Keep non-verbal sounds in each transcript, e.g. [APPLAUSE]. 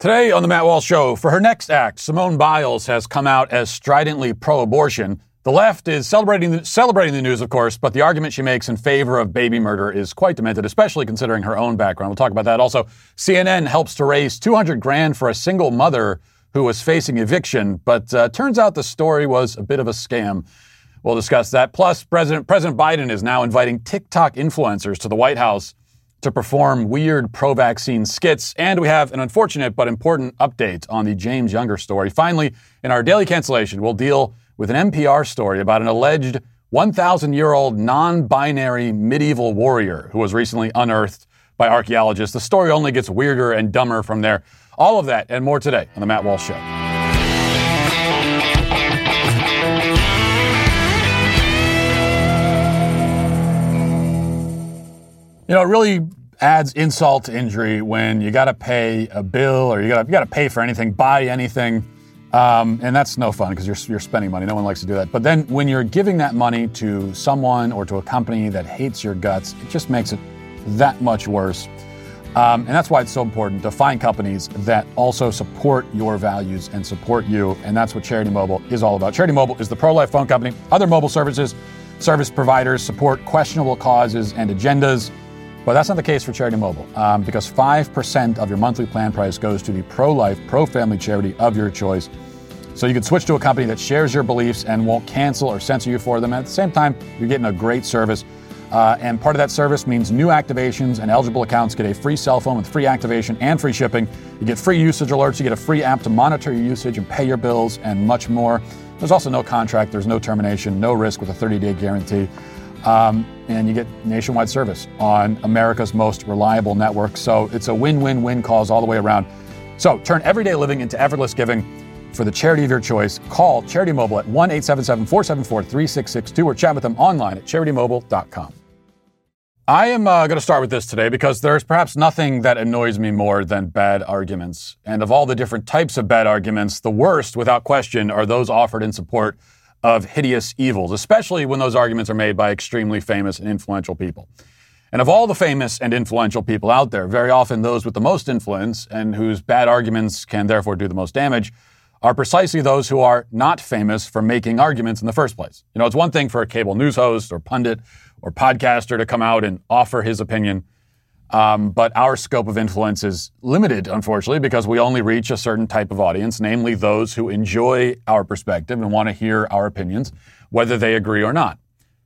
Today on the Matt Walsh Show, for her next act, Simone Biles has come out as stridently pro-abortion. The left is celebrating the, celebrating the news, of course, but the argument she makes in favor of baby murder is quite demented, especially considering her own background. We'll talk about that. Also, CNN helps to raise 200 grand for a single mother who was facing eviction, but uh, turns out the story was a bit of a scam. We'll discuss that. Plus, President President Biden is now inviting TikTok influencers to the White House to perform weird pro vaccine skits. And we have an unfortunate but important update on the James Younger story. Finally, in our daily cancellation, we'll deal with an NPR story about an alleged 1,000 year old non binary medieval warrior who was recently unearthed by archaeologists. The story only gets weirder and dumber from there. All of that and more today on The Matt Walsh Show. You know, it really adds insult to injury when you got to pay a bill or you got you got to pay for anything, buy anything, um, and that's no fun because you're you're spending money. No one likes to do that. But then when you're giving that money to someone or to a company that hates your guts, it just makes it that much worse. Um, and that's why it's so important to find companies that also support your values and support you. And that's what Charity Mobile is all about. Charity Mobile is the pro life phone company. Other mobile services, service providers support questionable causes and agendas. But that's not the case for Charity Mobile um, because 5% of your monthly plan price goes to the pro life, pro family charity of your choice. So you can switch to a company that shares your beliefs and won't cancel or censor you for them. At the same time, you're getting a great service. Uh, and part of that service means new activations and eligible accounts get a free cell phone with free activation and free shipping. You get free usage alerts, you get a free app to monitor your usage and pay your bills, and much more. There's also no contract, there's no termination, no risk with a 30 day guarantee. Um, and you get nationwide service on America's most reliable network. So it's a win win win cause all the way around. So turn everyday living into effortless giving. For the charity of your choice, call Charity Mobile at 1 877 474 3662 or chat with them online at charitymobile.com. I am uh, going to start with this today because there's perhaps nothing that annoys me more than bad arguments. And of all the different types of bad arguments, the worst, without question, are those offered in support of hideous evils, especially when those arguments are made by extremely famous and influential people. And of all the famous and influential people out there, very often those with the most influence and whose bad arguments can therefore do the most damage are precisely those who are not famous for making arguments in the first place. You know, it's one thing for a cable news host or pundit or podcaster to come out and offer his opinion. Um, but our scope of influence is limited, unfortunately, because we only reach a certain type of audience, namely those who enjoy our perspective and want to hear our opinions, whether they agree or not.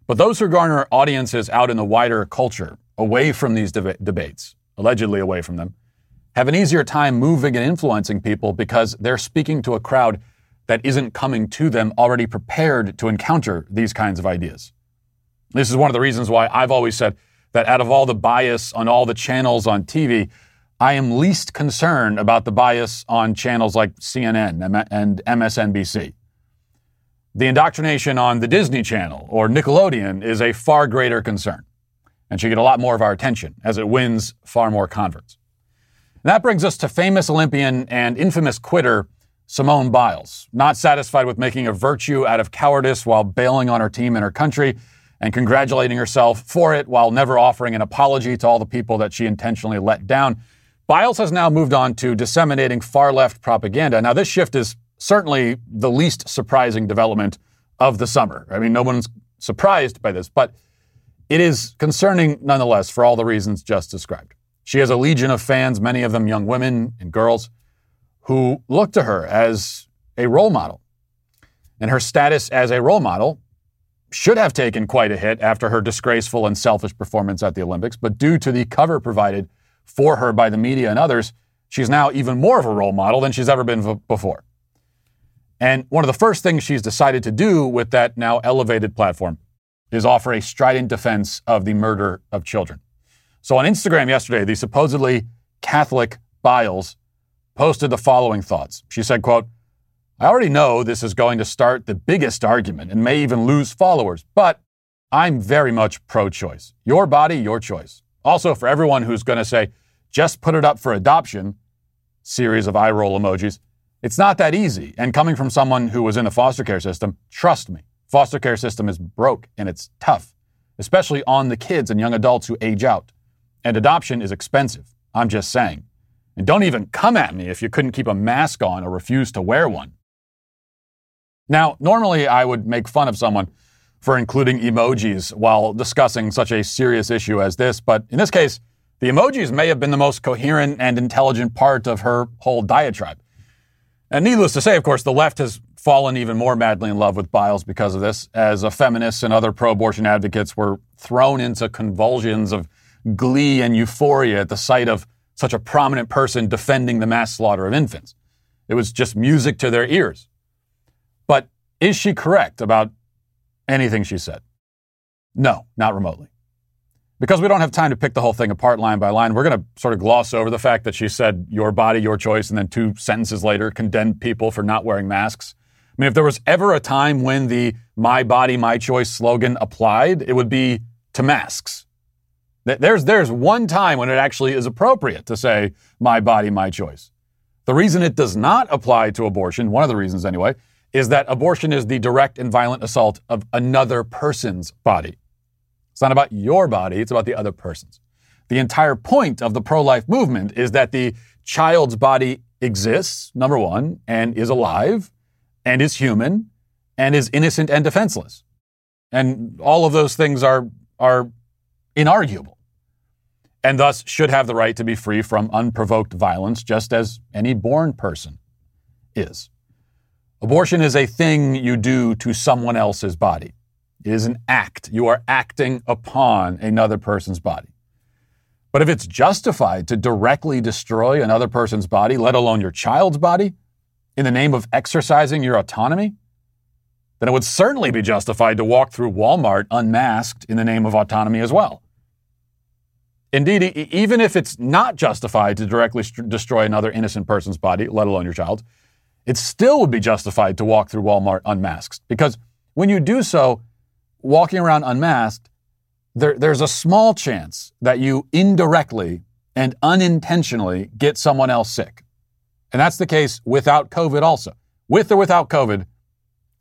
But those who garner audiences out in the wider culture, away from these deb- debates, allegedly away from them, have an easier time moving and influencing people because they're speaking to a crowd that isn't coming to them already prepared to encounter these kinds of ideas. This is one of the reasons why I've always said that out of all the bias on all the channels on TV, I am least concerned about the bias on channels like CNN and MSNBC. The indoctrination on the Disney Channel or Nickelodeon is a far greater concern and should get a lot more of our attention as it wins far more converts. And that brings us to famous Olympian and infamous quitter Simone Biles. Not satisfied with making a virtue out of cowardice while bailing on her team and her country, and congratulating herself for it while never offering an apology to all the people that she intentionally let down. Biles has now moved on to disseminating far left propaganda. Now, this shift is certainly the least surprising development of the summer. I mean, no one's surprised by this, but it is concerning nonetheless for all the reasons just described. She has a legion of fans, many of them young women and girls, who look to her as a role model. And her status as a role model should have taken quite a hit after her disgraceful and selfish performance at the Olympics, but due to the cover provided for her by the media and others, she's now even more of a role model than she's ever been before. And one of the first things she's decided to do with that now elevated platform is offer a strident defense of the murder of children. So on Instagram yesterday, the supposedly Catholic Biles posted the following thoughts. She said, quote, I already know this is going to start the biggest argument and may even lose followers, but I'm very much pro choice. Your body, your choice. Also, for everyone who's going to say, just put it up for adoption, series of eye roll emojis, it's not that easy. And coming from someone who was in the foster care system, trust me, foster care system is broke and it's tough, especially on the kids and young adults who age out. And adoption is expensive. I'm just saying. And don't even come at me if you couldn't keep a mask on or refuse to wear one. Now, normally I would make fun of someone for including emojis while discussing such a serious issue as this, but in this case, the emojis may have been the most coherent and intelligent part of her whole diatribe. And needless to say, of course, the left has fallen even more madly in love with Biles because of this, as feminists and other pro abortion advocates were thrown into convulsions of glee and euphoria at the sight of such a prominent person defending the mass slaughter of infants. It was just music to their ears. Is she correct about anything she said? No, not remotely. Because we don't have time to pick the whole thing apart line by line, we're going to sort of gloss over the fact that she said, your body, your choice, and then two sentences later condemned people for not wearing masks. I mean, if there was ever a time when the my body, my choice slogan applied, it would be to masks. There's, there's one time when it actually is appropriate to say my body, my choice. The reason it does not apply to abortion, one of the reasons anyway, is that abortion is the direct and violent assault of another person's body. It's not about your body, it's about the other person's. The entire point of the pro life movement is that the child's body exists, number one, and is alive, and is human, and is innocent and defenseless. And all of those things are, are inarguable, and thus should have the right to be free from unprovoked violence, just as any born person is. Abortion is a thing you do to someone else's body. It is an act. You are acting upon another person's body. But if it's justified to directly destroy another person's body, let alone your child's body, in the name of exercising your autonomy, then it would certainly be justified to walk through Walmart unmasked in the name of autonomy as well. Indeed, even if it's not justified to directly st- destroy another innocent person's body, let alone your child, it still would be justified to walk through Walmart unmasked because when you do so, walking around unmasked, there, there's a small chance that you indirectly and unintentionally get someone else sick. And that's the case without COVID also. With or without COVID,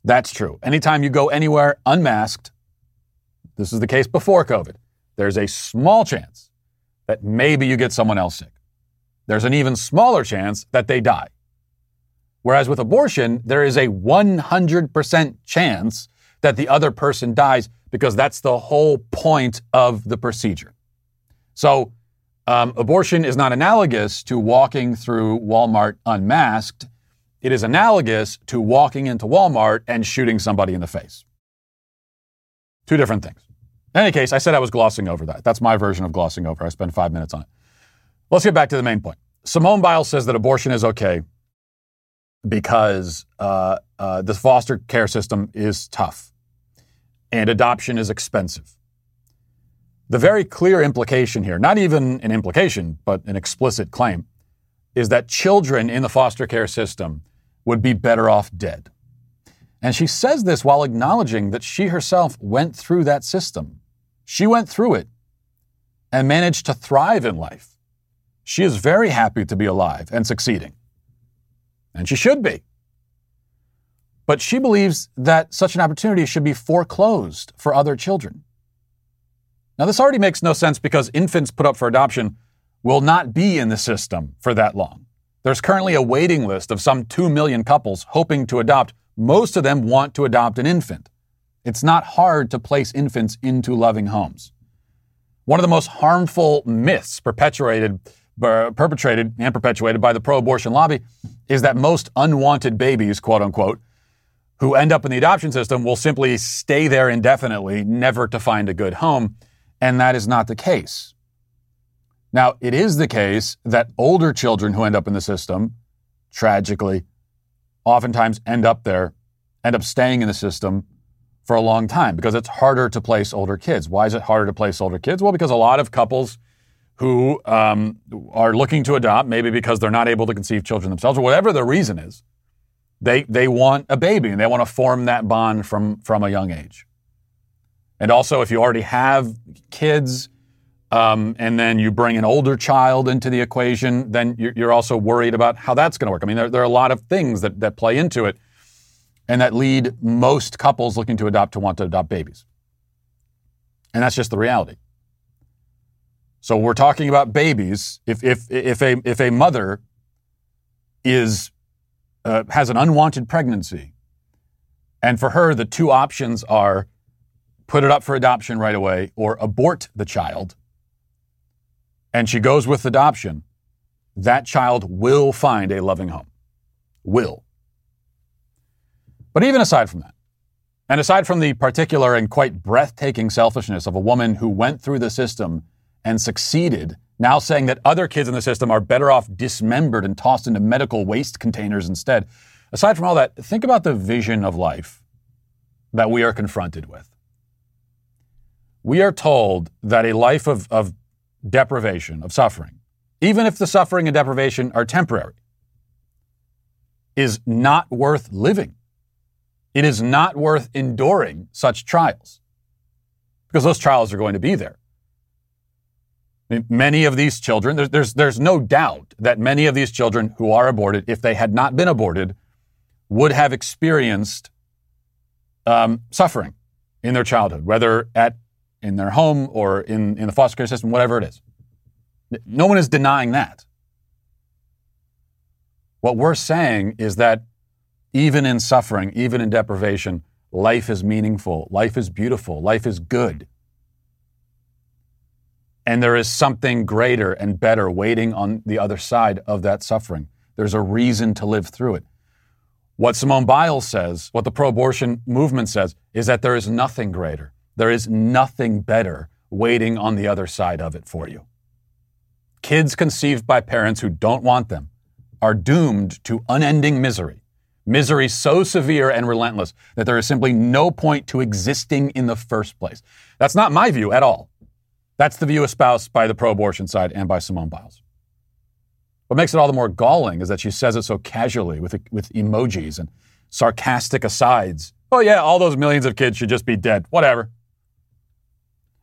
that's true. Anytime you go anywhere unmasked, this is the case before COVID, there's a small chance that maybe you get someone else sick. There's an even smaller chance that they die. Whereas with abortion, there is a 100% chance that the other person dies because that's the whole point of the procedure. So, um, abortion is not analogous to walking through Walmart unmasked. It is analogous to walking into Walmart and shooting somebody in the face. Two different things. In any case, I said I was glossing over that. That's my version of glossing over. I spent five minutes on it. Let's get back to the main point. Simone Biles says that abortion is okay because uh, uh, the foster care system is tough and adoption is expensive. The very clear implication here, not even an implication, but an explicit claim, is that children in the foster care system would be better off dead. And she says this while acknowledging that she herself went through that system. She went through it and managed to thrive in life. She is very happy to be alive and succeeding. And she should be. But she believes that such an opportunity should be foreclosed for other children. Now, this already makes no sense because infants put up for adoption will not be in the system for that long. There's currently a waiting list of some 2 million couples hoping to adopt. Most of them want to adopt an infant. It's not hard to place infants into loving homes. One of the most harmful myths perpetuated, uh, perpetrated and perpetuated by the pro abortion lobby is that most unwanted babies, quote unquote, who end up in the adoption system will simply stay there indefinitely, never to find a good home. And that is not the case. Now, it is the case that older children who end up in the system, tragically, oftentimes end up there, end up staying in the system for a long time because it's harder to place older kids. Why is it harder to place older kids? Well, because a lot of couples who um, are looking to adopt, maybe because they're not able to conceive children themselves, or whatever the reason is, they, they want a baby and they want to form that bond from, from a young age. And also, if you already have kids um, and then you bring an older child into the equation, then you're, you're also worried about how that's going to work. I mean, there, there are a lot of things that, that play into it and that lead most couples looking to adopt to want to adopt babies. And that's just the reality. So we're talking about babies. If if if a if a mother is uh, has an unwanted pregnancy, and for her the two options are put it up for adoption right away or abort the child, and she goes with adoption, that child will find a loving home. Will. But even aside from that, and aside from the particular and quite breathtaking selfishness of a woman who went through the system and succeeded, now saying that other kids in the system are better off dismembered and tossed into medical waste containers instead. Aside from all that, think about the vision of life that we are confronted with. We are told that a life of, of deprivation, of suffering, even if the suffering and deprivation are temporary, is not worth living. It is not worth enduring such trials because those trials are going to be there. Many of these children, there's, there's, there's no doubt that many of these children who are aborted, if they had not been aborted, would have experienced um, suffering in their childhood, whether at in their home or in, in the foster care system, whatever it is. No one is denying that. What we're saying is that even in suffering, even in deprivation, life is meaningful, life is beautiful, life is good. And there is something greater and better waiting on the other side of that suffering. There's a reason to live through it. What Simone Biles says, what the pro abortion movement says, is that there is nothing greater. There is nothing better waiting on the other side of it for you. Kids conceived by parents who don't want them are doomed to unending misery Misery so severe and relentless that there is simply no point to existing in the first place. That's not my view at all. That's the view espoused by the pro abortion side and by Simone Biles. What makes it all the more galling is that she says it so casually with, with emojis and sarcastic asides. Oh, yeah, all those millions of kids should just be dead. Whatever.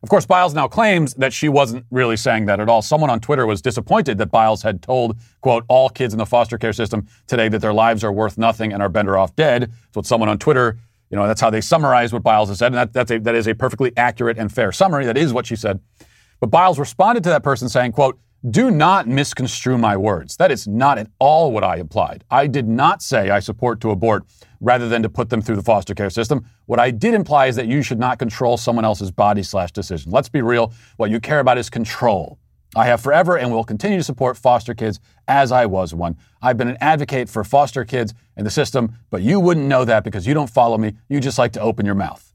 Of course, Biles now claims that she wasn't really saying that at all. Someone on Twitter was disappointed that Biles had told, quote, all kids in the foster care system today that their lives are worth nothing and are better off dead. That's what someone on Twitter, you know, that's how they summarize what Biles has said. And that, that's a, that is a perfectly accurate and fair summary. That is what she said. But Biles responded to that person saying, quote, do not misconstrue my words. That is not at all what I implied. I did not say I support to abort rather than to put them through the foster care system. What I did imply is that you should not control someone else's body slash decision. Let's be real. What you care about is control. I have forever and will continue to support foster kids as I was one. I've been an advocate for foster kids in the system, but you wouldn't know that because you don't follow me. You just like to open your mouth.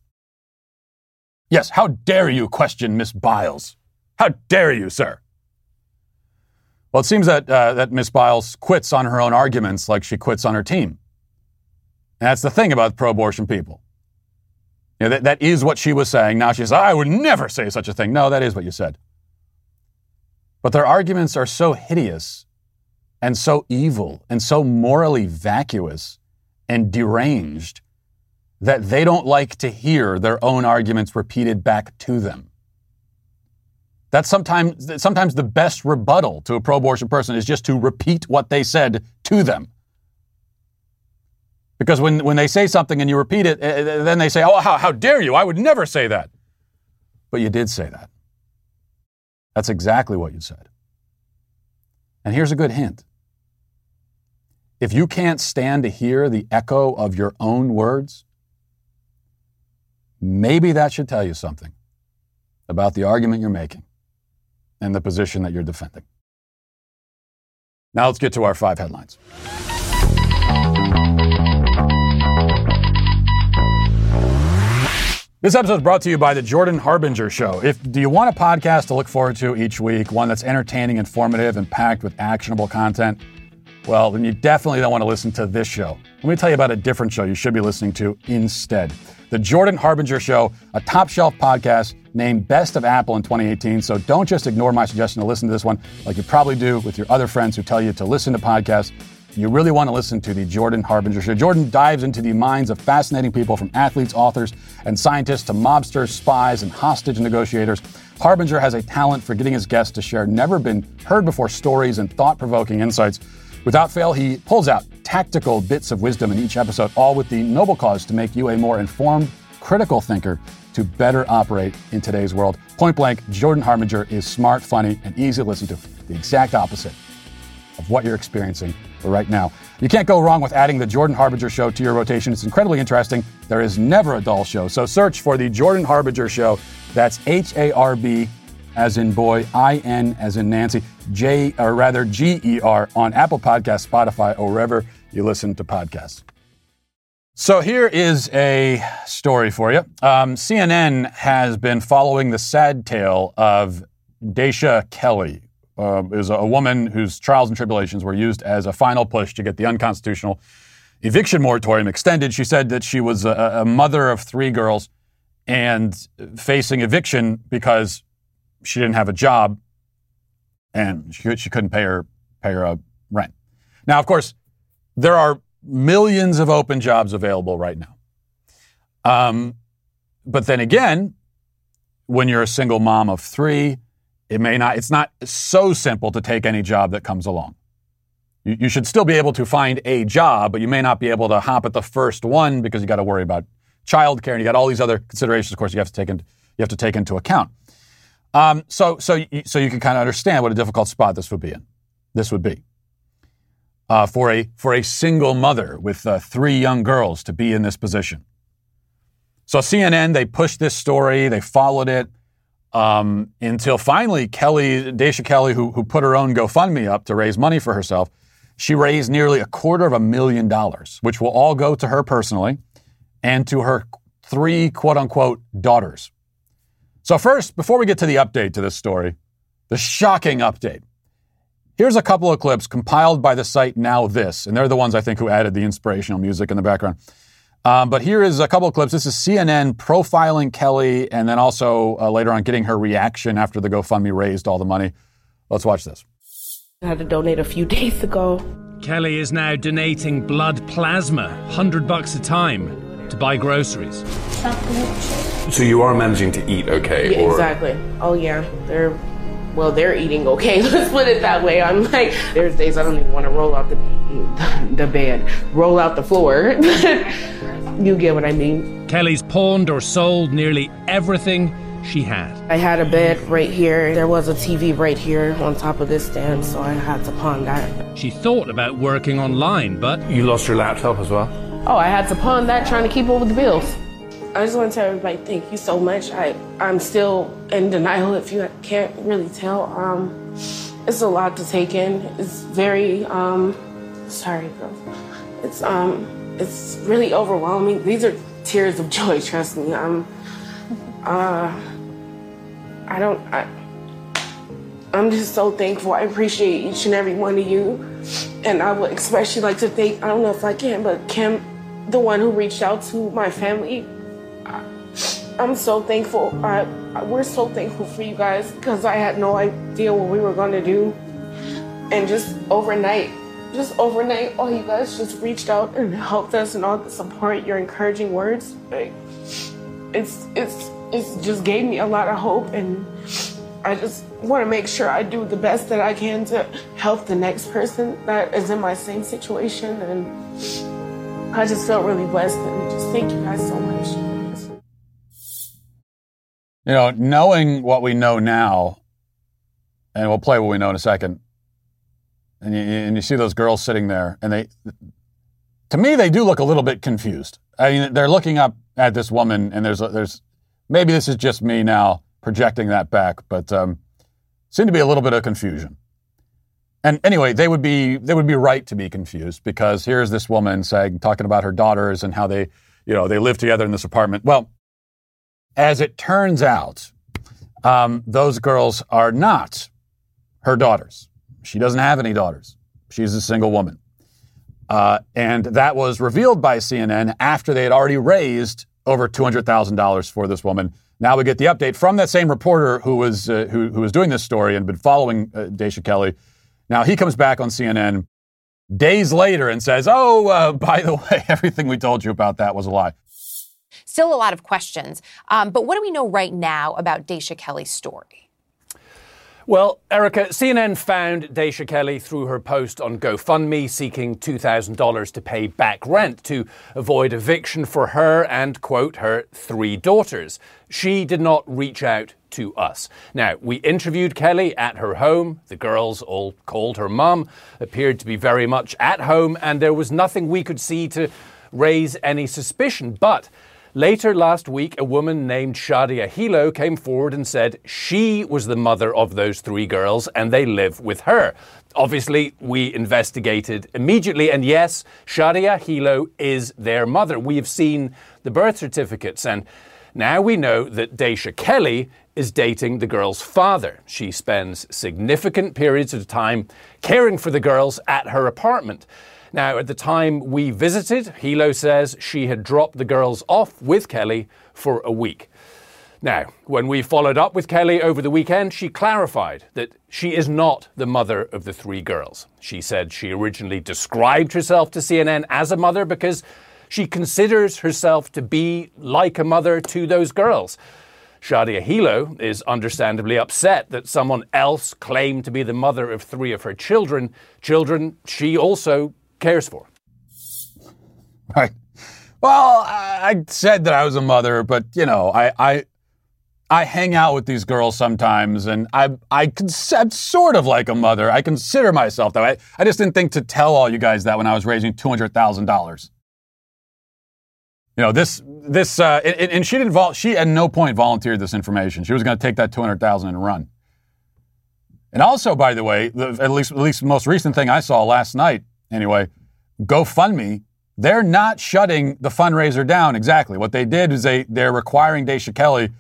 Yes, how dare you question Miss Biles? How dare you, sir? Well, it seems that, uh, that Ms. Biles quits on her own arguments like she quits on her team. And that's the thing about pro abortion people. You know, that, that is what she was saying. Now she says, I would never say such a thing. No, that is what you said. But their arguments are so hideous and so evil and so morally vacuous and deranged that they don't like to hear their own arguments repeated back to them. That's sometimes, sometimes the best rebuttal to a pro abortion person is just to repeat what they said to them. Because when, when they say something and you repeat it, eh, eh, then they say, Oh, how, how dare you? I would never say that. But you did say that. That's exactly what you said. And here's a good hint if you can't stand to hear the echo of your own words, maybe that should tell you something about the argument you're making and the position that you're defending. Now let's get to our five headlines. This episode is brought to you by the Jordan Harbinger Show. If do you want a podcast to look forward to each week, one that's entertaining, informative, and packed with actionable content? Well, then you definitely don't want to listen to this show. Let me tell you about a different show you should be listening to instead. The Jordan Harbinger Show, a top shelf podcast named Best of Apple in 2018. So don't just ignore my suggestion to listen to this one like you probably do with your other friends who tell you to listen to podcasts. You really want to listen to the Jordan Harbinger Show. Jordan dives into the minds of fascinating people from athletes, authors, and scientists to mobsters, spies, and hostage negotiators. Harbinger has a talent for getting his guests to share never been heard before stories and thought provoking insights Without fail, he pulls out tactical bits of wisdom in each episode, all with the noble cause to make you a more informed, critical thinker to better operate in today's world. Point blank, Jordan Harbinger is smart, funny, and easy to listen to. The exact opposite of what you're experiencing right now. You can't go wrong with adding the Jordan Harbinger Show to your rotation. It's incredibly interesting. There is never a dull show. So search for the Jordan Harbinger Show. That's H A R B as in boy, I N as in Nancy, J or rather G E R on Apple Podcasts, Spotify, or wherever you listen to podcasts. So here is a story for you. Um, CNN has been following the sad tale of Daisha Kelly, uh, is a woman whose trials and tribulations were used as a final push to get the unconstitutional eviction moratorium extended. She said that she was a, a mother of three girls and facing eviction because she didn't have a job and she, she couldn't pay her pay her uh, rent. Now, of course, there are millions of open jobs available right now. Um, but then again, when you're a single mom of three, it may not, it's not so simple to take any job that comes along. You, you should still be able to find a job, but you may not be able to hop at the first one because you got to worry about childcare and you got all these other considerations, of course, you have to take, in, you have to take into account. Um, so, so, so you can kind of understand what a difficult spot this would be in. This would be uh, for a for a single mother with uh, three young girls to be in this position. So CNN they pushed this story, they followed it um, until finally Kelly Daisha Kelly, who who put her own GoFundMe up to raise money for herself, she raised nearly a quarter of a million dollars, which will all go to her personally and to her three quote unquote daughters. So first, before we get to the update to this story, the shocking update. Here's a couple of clips compiled by the site Now This, and they're the ones I think who added the inspirational music in the background. Um, but here is a couple of clips. This is CNN profiling Kelly, and then also uh, later on getting her reaction after the GoFundMe raised all the money. Let's watch this. I had to donate a few [LAUGHS] days ago. Kelly is now donating blood plasma, 100 bucks a time, to buy groceries. So you are managing to eat okay? Yeah, exactly. Oh, yeah. They're well, they're eating okay. [LAUGHS] Let's put it that way. I'm like, there's days I don't even want to roll out the the bed, roll out the floor. [LAUGHS] you get what I mean. Kelly's pawned or sold nearly everything she had. I had a bed right here. There was a TV right here on top of this stand, so I had to pawn that. She thought about working online, but you lost your laptop as well. Oh, I had to pawn that trying to keep up with the bills. I just want to tell everybody thank you so much. I, I'm still in denial if you can't really tell. Um, it's a lot to take in. It's very, um, sorry, girl. It's, um, it's really overwhelming. These are tears of [LAUGHS] joy, trust me. I'm, uh, I don't, I, I'm just so thankful. I appreciate each and every one of you. And I would especially like to thank, I don't know if I can, but Kim, the one who reached out to my family I'm so thankful. I, we're so thankful for you guys because I had no idea what we were going to do. And just overnight, just overnight, all you guys just reached out and helped us and all the support, your encouraging words. Like, it's, it's, it's just gave me a lot of hope. And I just want to make sure I do the best that I can to help the next person that is in my same situation. And I just felt really blessed. And just thank you guys so much. You know, knowing what we know now, and we'll play what we know in a second, and you, and you see those girls sitting there, and they, to me, they do look a little bit confused. I mean, they're looking up at this woman, and there's, there's, maybe this is just me now projecting that back, but um, seemed to be a little bit of confusion. And anyway, they would be they would be right to be confused because here's this woman saying talking about her daughters and how they you know they live together in this apartment. Well, as it turns out, um, those girls are not her daughters. She doesn't have any daughters. She's a single woman. Uh, and that was revealed by CNN after they had already raised over $200,000 for this woman. Now we get the update from that same reporter who was, uh, who, who was doing this story and been following uh, Daisha Kelly. Now he comes back on CNN days later and says, Oh, uh, by the way, [LAUGHS] everything we told you about that was a lie. Still a lot of questions. Um, but what do we know right now about Daisha Kelly's story? Well, Erica, CNN found Daisha Kelly through her post on GoFundMe seeking $2,000 to pay back rent to avoid eviction for her and, quote, her three daughters. She did not reach out to us. Now, we interviewed Kelly at her home. The girls all called her mum, appeared to be very much at home, and there was nothing we could see to raise any suspicion. But Later last week, a woman named Shadia Hilo came forward and said she was the mother of those three girls and they live with her. Obviously, we investigated immediately, and yes, Shadia Hilo is their mother. We have seen the birth certificates, and now we know that Daisha Kelly is dating the girl's father. She spends significant periods of time caring for the girls at her apartment. Now, at the time we visited, Hilo says she had dropped the girls off with Kelly for a week. Now, when we followed up with Kelly over the weekend, she clarified that she is not the mother of the three girls. She said she originally described herself to CNN as a mother because she considers herself to be like a mother to those girls. Shadia Hilo is understandably upset that someone else claimed to be the mother of three of her children, children she also cares for. Right. Well, I said that I was a mother, but you know, I I, I hang out with these girls sometimes, and I I I'm sort of like a mother. I consider myself that. I I just didn't think to tell all you guys that when I was raising two hundred thousand dollars. You know this this uh, and, and she didn't vol- she at no point volunteered this information. She was going to take that two hundred thousand and run. And also, by the way, the, at least at least the most recent thing I saw last night anyway, GoFundMe, they're not shutting the fundraiser down exactly. What they did is they, they're requiring Daisha Kelly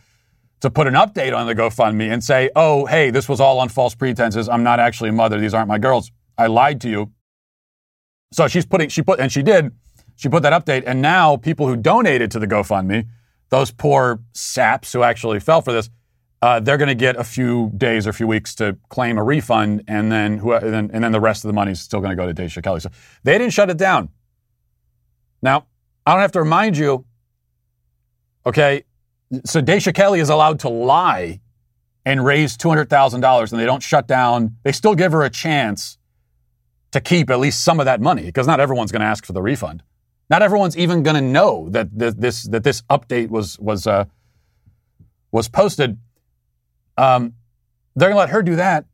to put an update on the GoFundMe and say, oh, hey, this was all on false pretenses. I'm not actually a mother. These aren't my girls. I lied to you. So she's putting, she put, and she did, she put that update. And now people who donated to the GoFundMe, those poor saps who actually fell for this, uh, they're going to get a few days or a few weeks to claim a refund, and then, who, and then and then the rest of the money is still going to go to Daisha Kelly. So they didn't shut it down. Now I don't have to remind you. Okay, so Daisha Kelly is allowed to lie and raise two hundred thousand dollars, and they don't shut down. They still give her a chance to keep at least some of that money because not everyone's going to ask for the refund. Not everyone's even going to know that this that this update was was uh, was posted. Um, they're going to let her do that.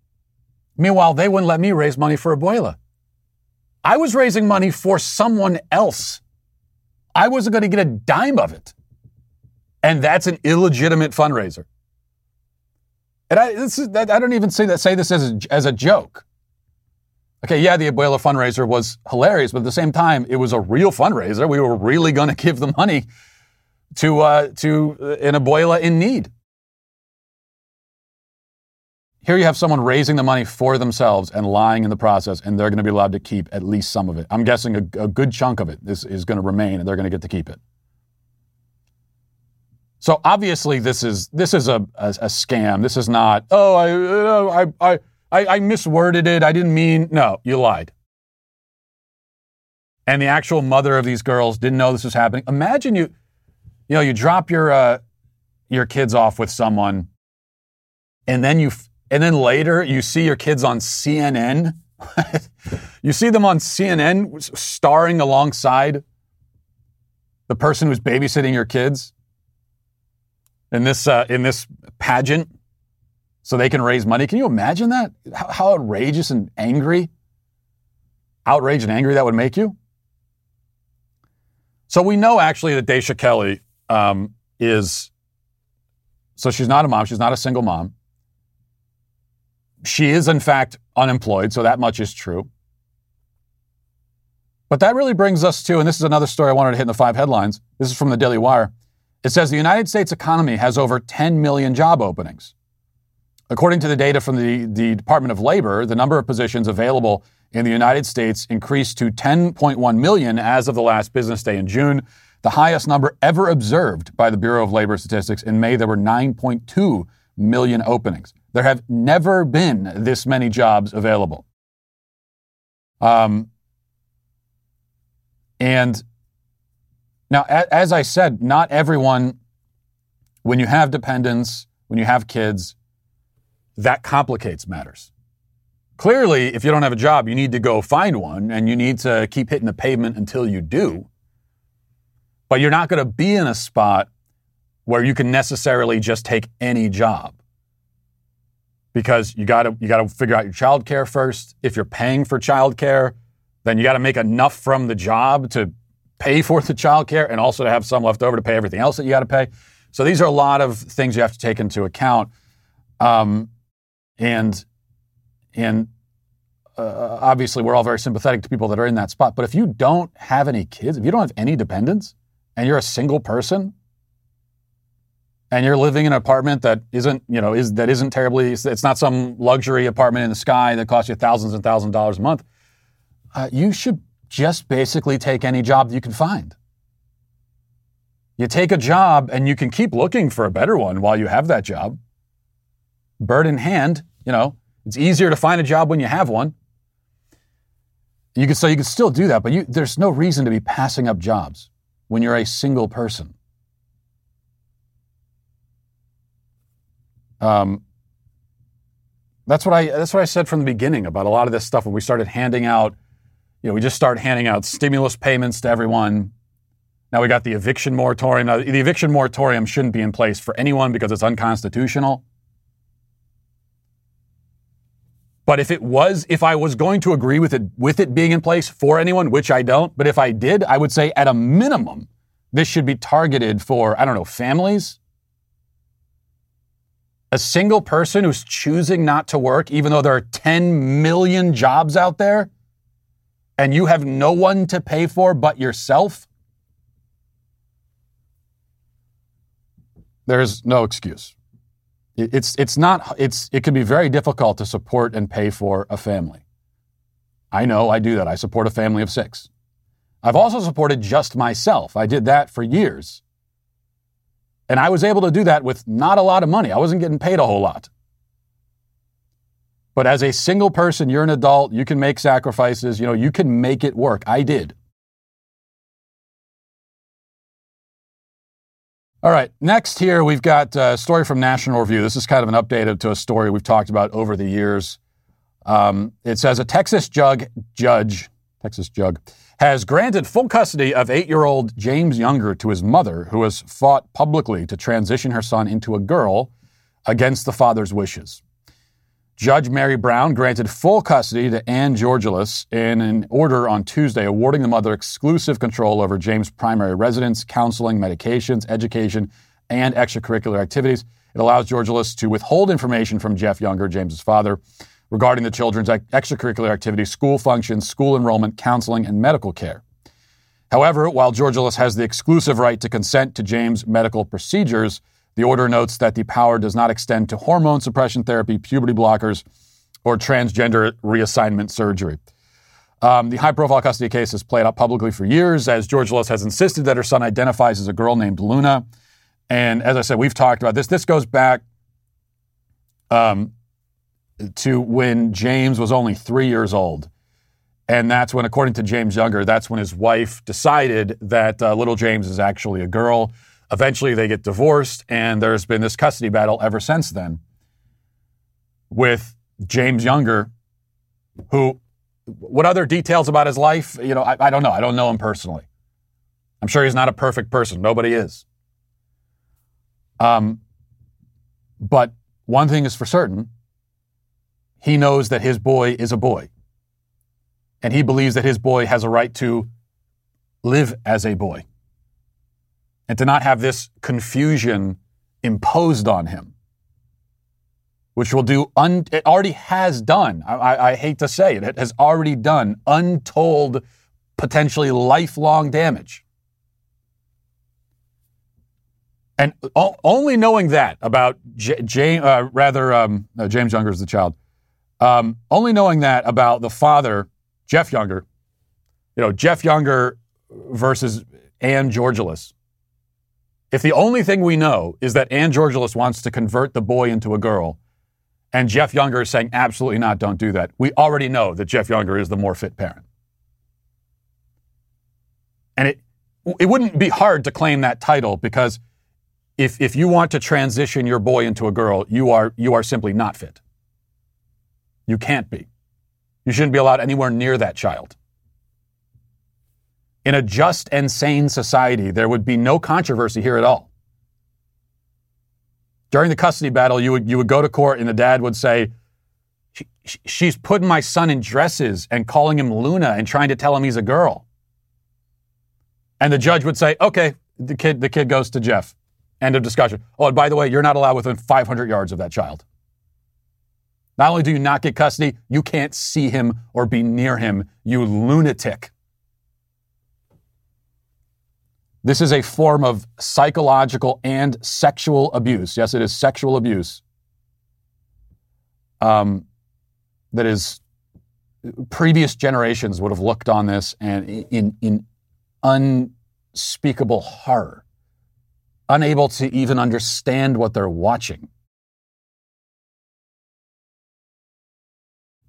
Meanwhile, they wouldn't let me raise money for Abuela. I was raising money for someone else. I wasn't going to get a dime of it. And that's an illegitimate fundraiser. And I, is, I don't even say that say this as a, as a joke. Okay, yeah, the Abuela fundraiser was hilarious, but at the same time, it was a real fundraiser. We were really going [LAUGHS] to give the money to uh, to an Abuela in need. Here you have someone raising the money for themselves and lying in the process, and they're going to be allowed to keep at least some of it. I'm guessing a, a good chunk of it is, is going to remain, and they're going to get to keep it. So obviously, this is this is a, a, a scam. This is not. Oh, I, I I I misworded it. I didn't mean. No, you lied. And the actual mother of these girls didn't know this was happening. Imagine you, you know, you drop your uh, your kids off with someone, and then you and then later you see your kids on CNN. [LAUGHS] you see them on CNN starring alongside the person who's babysitting your kids in this uh, in this pageant, so they can raise money. Can you imagine that? How, how outrageous and angry, outraged and angry that would make you. So we know actually that Daisha Kelly um, is. So she's not a mom. She's not a single mom. She is, in fact, unemployed, so that much is true. But that really brings us to, and this is another story I wanted to hit in the five headlines. This is from the Daily Wire. It says the United States economy has over 10 million job openings. According to the data from the, the Department of Labor, the number of positions available in the United States increased to 10.1 million as of the last business day in June, the highest number ever observed by the Bureau of Labor Statistics. In May, there were 9.2 million openings. There have never been this many jobs available. Um, and now, as I said, not everyone, when you have dependents, when you have kids, that complicates matters. Clearly, if you don't have a job, you need to go find one and you need to keep hitting the pavement until you do. But you're not going to be in a spot where you can necessarily just take any job because you got to you got to figure out your child care first. If you're paying for child care, then you got to make enough from the job to pay for the child care and also to have some left over to pay everything else that you got to pay. So these are a lot of things you have to take into account. Um, and and uh, obviously, we're all very sympathetic to people that are in that spot. But if you don't have any kids, if you don't have any dependents, and you're a single person, and you're living in an apartment that isn't, you know, is that isn't terribly, it's not some luxury apartment in the sky that costs you thousands and thousands of dollars a month. Uh, you should just basically take any job that you can find. You take a job and you can keep looking for a better one while you have that job. Bird in hand, you know, it's easier to find a job when you have one. You can so you can still do that, but you, there's no reason to be passing up jobs when you're a single person. Um, that's what I that's what I said from the beginning about a lot of this stuff when we started handing out, you know, we just started handing out stimulus payments to everyone. Now we got the eviction moratorium. Now the eviction moratorium shouldn't be in place for anyone because it's unconstitutional. But if it was, if I was going to agree with it, with it being in place for anyone, which I don't, but if I did, I would say at a minimum, this should be targeted for, I don't know, families. A single person who's choosing not to work, even though there are 10 million jobs out there, and you have no one to pay for but yourself, there's no excuse. It's, it's not, it's, it can be very difficult to support and pay for a family. I know I do that. I support a family of six. I've also supported just myself. I did that for years. And I was able to do that with not a lot of money. I wasn't getting paid a whole lot. But as a single person, you're an adult, you can make sacrifices, you know, you can make it work. I did. All right, next here we've got a story from National Review. This is kind of an update to a story we've talked about over the years. Um, it says a Texas jug, judge, Texas jug, has granted full custody of eight-year-old James Younger to his mother, who has fought publicly to transition her son into a girl against the father's wishes. Judge Mary Brown granted full custody to Ann Georgulas in an order on Tuesday awarding the mother exclusive control over James' primary residence, counseling, medications, education, and extracurricular activities. It allows Georgulas to withhold information from Jeff Younger, James's father, regarding the children's extracurricular activities, school functions, school enrollment, counseling, and medical care. However, while Georgulas has the exclusive right to consent to James' medical procedures, the order notes that the power does not extend to hormone suppression therapy, puberty blockers, or transgender reassignment surgery. Um, the high profile custody case has played out publicly for years as Georgulas has insisted that her son identifies as a girl named Luna. And as I said, we've talked about this. This goes back um, to when James was only three years old. And that's when, according to James Younger, that's when his wife decided that uh, little James is actually a girl. Eventually, they get divorced, and there's been this custody battle ever since then with James Younger, who, what other details about his life? You know, I, I don't know. I don't know him personally. I'm sure he's not a perfect person. Nobody is. Um, but one thing is for certain he knows that his boy is a boy. And he believes that his boy has a right to live as a boy and to not have this confusion imposed on him, which will do, un, it already has done, I, I hate to say it, it has already done untold, potentially lifelong damage. And o- only knowing that about J- James, uh, rather, um, uh, James Younger is the child, um, only knowing that about the father, Jeff Younger, you know, Jeff Younger versus Ann Georgulas, if the only thing we know is that Ann Georgulas wants to convert the boy into a girl, and Jeff Younger is saying, absolutely not, don't do that, we already know that Jeff Younger is the more fit parent. And it, it wouldn't be hard to claim that title because if if you want to transition your boy into a girl, you are you are simply not fit. You can't be. You shouldn't be allowed anywhere near that child. In a just and sane society, there would be no controversy here at all. During the custody battle, you would, you would go to court and the dad would say, She's putting my son in dresses and calling him Luna and trying to tell him he's a girl. And the judge would say, Okay, the kid, the kid goes to Jeff. End of discussion. Oh, and by the way, you're not allowed within 500 yards of that child. Not only do you not get custody, you can't see him or be near him, you lunatic. This is a form of psychological and sexual abuse. Yes, it is sexual abuse. Um, that is, previous generations would have looked on this and in, in unspeakable horror, unable to even understand what they're watching.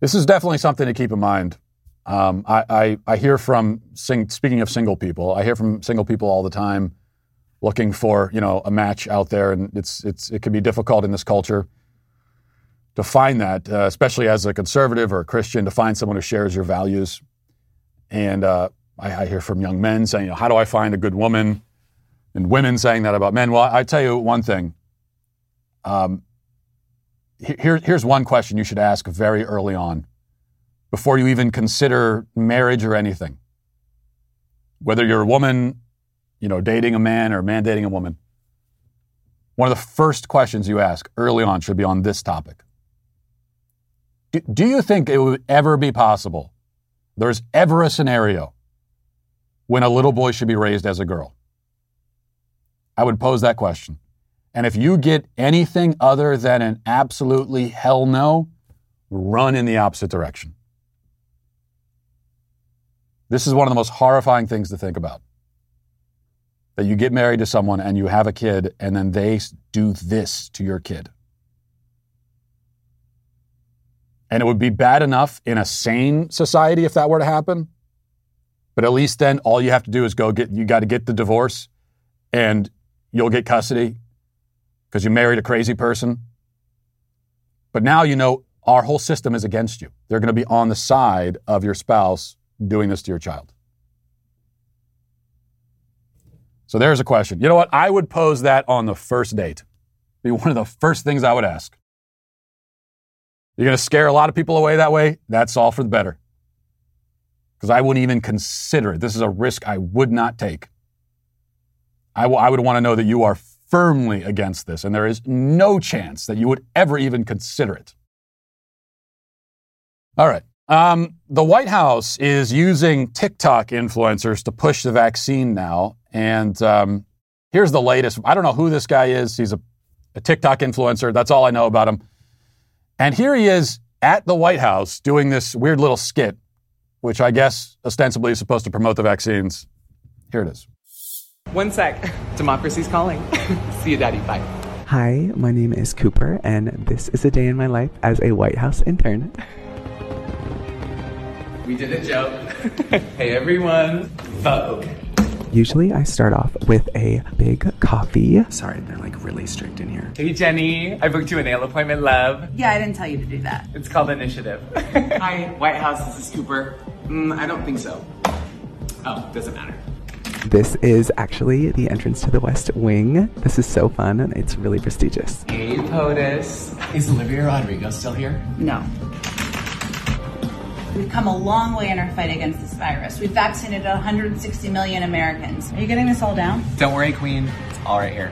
This is definitely something to keep in mind um, I, I, I, hear from, sing, speaking of single people, I hear from single people all the time looking for, you know, a match out there. And it's, it's, it can be difficult in this culture to find that, uh, especially as a conservative or a Christian, to find someone who shares your values. And uh, I, I, hear from young men saying, you know, how do I find a good woman? And women saying that about men. Well, I tell you one thing. Um, here, here's one question you should ask very early on before you even consider marriage or anything. Whether you're a woman, you know, dating a man or a man dating a woman, one of the first questions you ask early on should be on this topic. Do, do you think it would ever be possible, there's ever a scenario when a little boy should be raised as a girl? I would pose that question. And if you get anything other than an absolutely hell no, run in the opposite direction. This is one of the most horrifying things to think about. That you get married to someone and you have a kid, and then they do this to your kid. And it would be bad enough in a sane society if that were to happen. But at least then all you have to do is go get, you got to get the divorce and you'll get custody because you married a crazy person. But now you know our whole system is against you. They're going to be on the side of your spouse doing this to your child? So there's a question. You know what? I would pose that on the first date. Be one of the first things I would ask. You're going to scare a lot of people away that way. That's all for the better. Because I wouldn't even consider it. This is a risk I would not take. I, w- I would want to know that you are firmly against this, and there is no chance that you would ever even consider it. All right. Um, the White House is using TikTok influencers to push the vaccine now. And um, here's the latest. I don't know who this guy is. He's a, a TikTok influencer. That's all I know about him. And here he is at the White House doing this weird little skit, which I guess ostensibly is supposed to promote the vaccines. Here it is. One sec. Democracy's calling. [LAUGHS] See you, Daddy. Bye. Hi, my name is Cooper, and this is a day in my life as a White House intern. We did a joke. [LAUGHS] hey everyone, Vogue. Usually I start off with a big coffee. Sorry, they're like really strict in here. Hey Jenny, I booked you a nail appointment, love. Yeah, I didn't tell you to do that. It's called Initiative. [LAUGHS] Hi, White House, this is Cooper. Mm, I don't think so. Oh, doesn't matter. This is actually the entrance to the West Wing. This is so fun and it's really prestigious. Hey POTUS. Is Olivia Rodrigo still here? No. We've come a long way in our fight against this virus. We've vaccinated 160 million Americans. Are you getting this all down? Don't worry, Queen. It's all right here.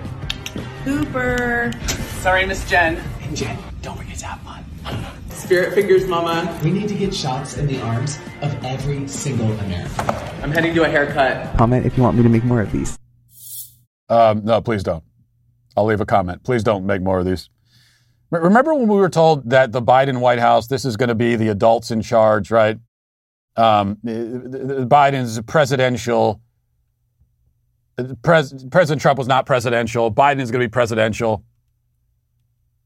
Cooper. Sorry, Miss Jen. And Jen, don't forget to have fun. Spirit fingers, Mama. We need to get shots in the arms of every single American. I'm heading to a haircut. Comment if you want me to make more of these. Um, no, please don't. I'll leave a comment. Please don't make more of these. Remember when we were told that the Biden White House, this is going to be the adults in charge, right? Um, Biden's presidential. Pres- President Trump was not presidential. Biden is going to be presidential.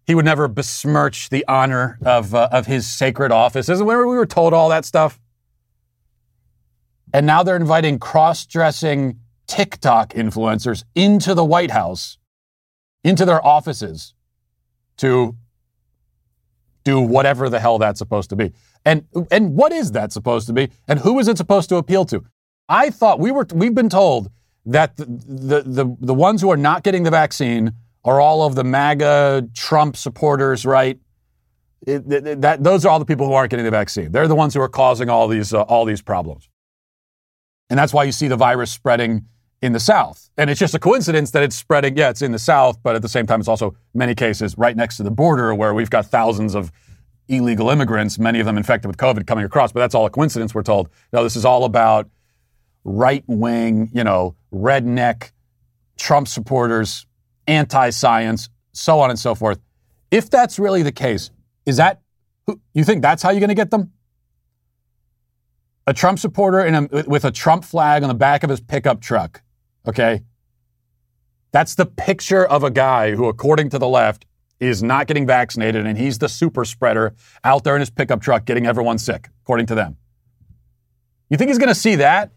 He would never besmirch the honor of, uh, of his sacred office. Isn't when we were told all that stuff? And now they're inviting cross dressing TikTok influencers into the White House into their offices to do whatever the hell that's supposed to be. And and what is that supposed to be? And who is it supposed to appeal to? I thought we were we've been told that the the the, the ones who are not getting the vaccine are all of the MAGA Trump supporters, right? It, it, that those are all the people who aren't getting the vaccine. They're the ones who are causing all these uh, all these problems. And that's why you see the virus spreading in the South. And it's just a coincidence that it's spreading. Yeah, it's in the South, but at the same time, it's also many cases right next to the border where we've got thousands of illegal immigrants, many of them infected with COVID, coming across. But that's all a coincidence, we're told. No, this is all about right wing, you know, redneck Trump supporters, anti science, so on and so forth. If that's really the case, is that, you think that's how you're going to get them? A Trump supporter in a, with a Trump flag on the back of his pickup truck, okay? That's the picture of a guy who, according to the left, is not getting vaccinated and he's the super spreader out there in his pickup truck getting everyone sick, according to them. You think he's going to see that?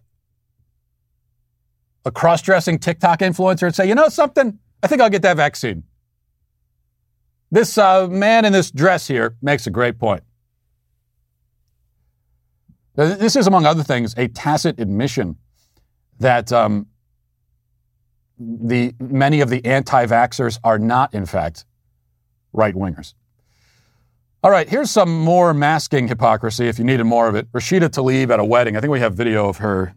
A cross dressing TikTok influencer and say, you know something? I think I'll get that vaccine. This uh, man in this dress here makes a great point. This is, among other things, a tacit admission that um, the many of the anti-vaxxers are not, in fact, right wingers. All right, here's some more masking hypocrisy if you needed more of it. Rashida Tlaib at a wedding. I think we have video of her.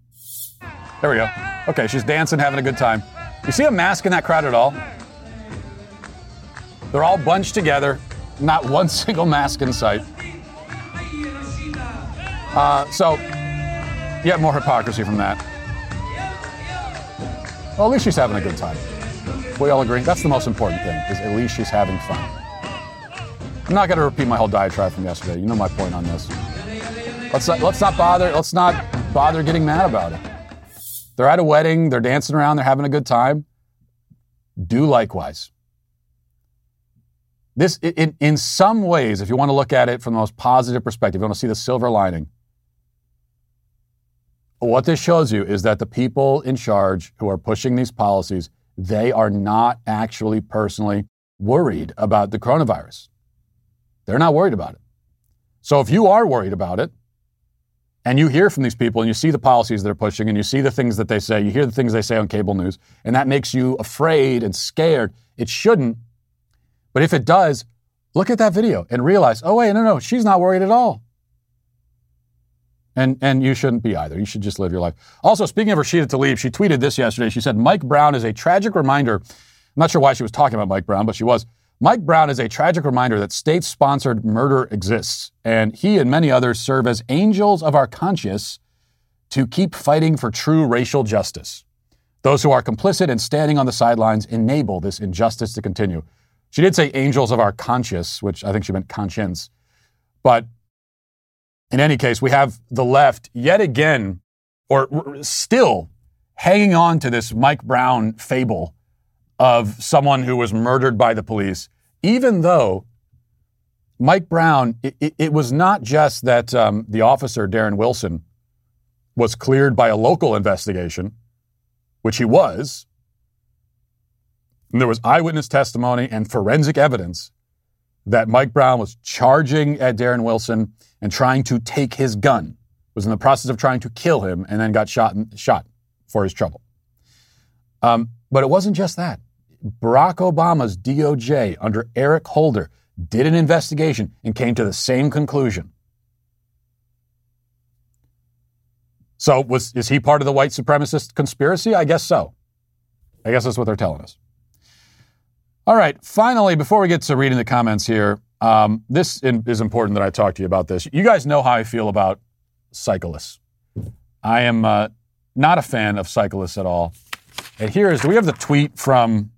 There we go. Okay, she's dancing, having a good time. You see a mask in that crowd at all? They're all bunched together, not one [LAUGHS] single mask in sight. Uh, so, yet more hypocrisy from that. Well, at least she's having a good time. We all agree. That's the most important thing, is at least she's having fun. I'm not going to repeat my whole diatribe from yesterday. You know my point on this. Let's not, let's not bother. Let's not bother getting mad about it. They're at a wedding. They're dancing around. They're having a good time. Do likewise. This, in, in some ways, if you want to look at it from the most positive perspective, you want to see the silver lining. What this shows you is that the people in charge who are pushing these policies, they are not actually personally worried about the coronavirus. They're not worried about it. So if you are worried about it, and you hear from these people and you see the policies they're pushing and you see the things that they say, you hear the things they say on cable news, and that makes you afraid and scared, it shouldn't. But if it does, look at that video and realize, oh, wait, no, no, she's not worried at all. And, and you shouldn't be either. You should just live your life. Also, speaking of Rashida Tlaib, she tweeted this yesterday. She said, Mike Brown is a tragic reminder. I'm not sure why she was talking about Mike Brown, but she was. Mike Brown is a tragic reminder that state sponsored murder exists, and he and many others serve as angels of our conscience to keep fighting for true racial justice. Those who are complicit and standing on the sidelines enable this injustice to continue. She did say angels of our conscience, which I think she meant conscience. But in any case, we have the left yet again, or still hanging on to this Mike Brown fable of someone who was murdered by the police, even though Mike Brown, it, it, it was not just that um, the officer, Darren Wilson, was cleared by a local investigation, which he was. And there was eyewitness testimony and forensic evidence that Mike Brown was charging at Darren Wilson and trying to take his gun, was in the process of trying to kill him, and then got shot, shot for his trouble. Um, but it wasn't just that. Barack Obama's DOJ under Eric Holder did an investigation and came to the same conclusion. So was is he part of the white supremacist conspiracy? I guess so. I guess that's what they're telling us. All right. Finally, before we get to reading the comments here, um, this is important that I talk to you about this. You guys know how I feel about cyclists. I am uh, not a fan of cyclists at all. And here is, do we have the tweet from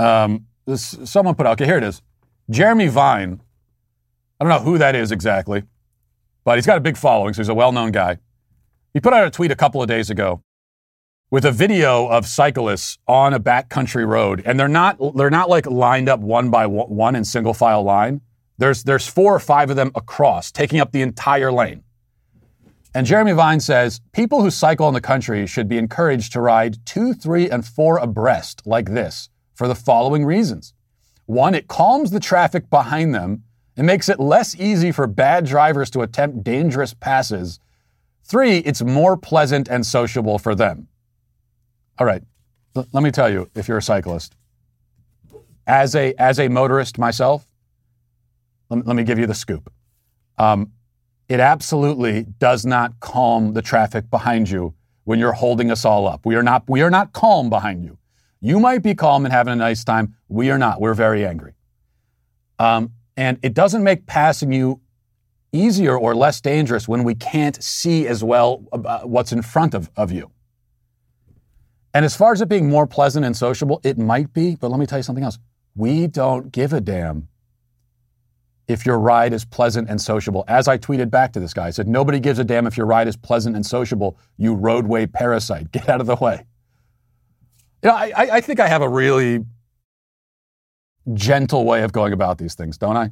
um, this, someone put out, okay, here it is. Jeremy Vine. I don't know who that is exactly, but he's got a big following, so he's a well known guy. He put out a tweet a couple of days ago with a video of cyclists on a backcountry road, and they're not they're not like lined up one by one in single file line. There's there's four or five of them across, taking up the entire lane. And Jeremy Vine says people who cycle in the country should be encouraged to ride two, three, and four abreast like this for the following reasons. One, it calms the traffic behind them and makes it less easy for bad drivers to attempt dangerous passes. Three, it's more pleasant and sociable for them. All right, l- let me tell you, if you're a cyclist, as a as a motorist myself, let, let me give you the scoop. Um, it absolutely does not calm the traffic behind you when you're holding us all up. We are not we are not calm behind you. You might be calm and having a nice time. We are not. We're very angry. Um, and it doesn't make passing you easier or less dangerous when we can't see as well uh, what's in front of, of you. And as far as it being more pleasant and sociable, it might be, but let me tell you something else. We don't give a damn if your ride is pleasant and sociable. As I tweeted back to this guy, I said, Nobody gives a damn if your ride is pleasant and sociable, you roadway parasite. Get out of the way. You know, I, I think I have a really gentle way of going about these things, don't I?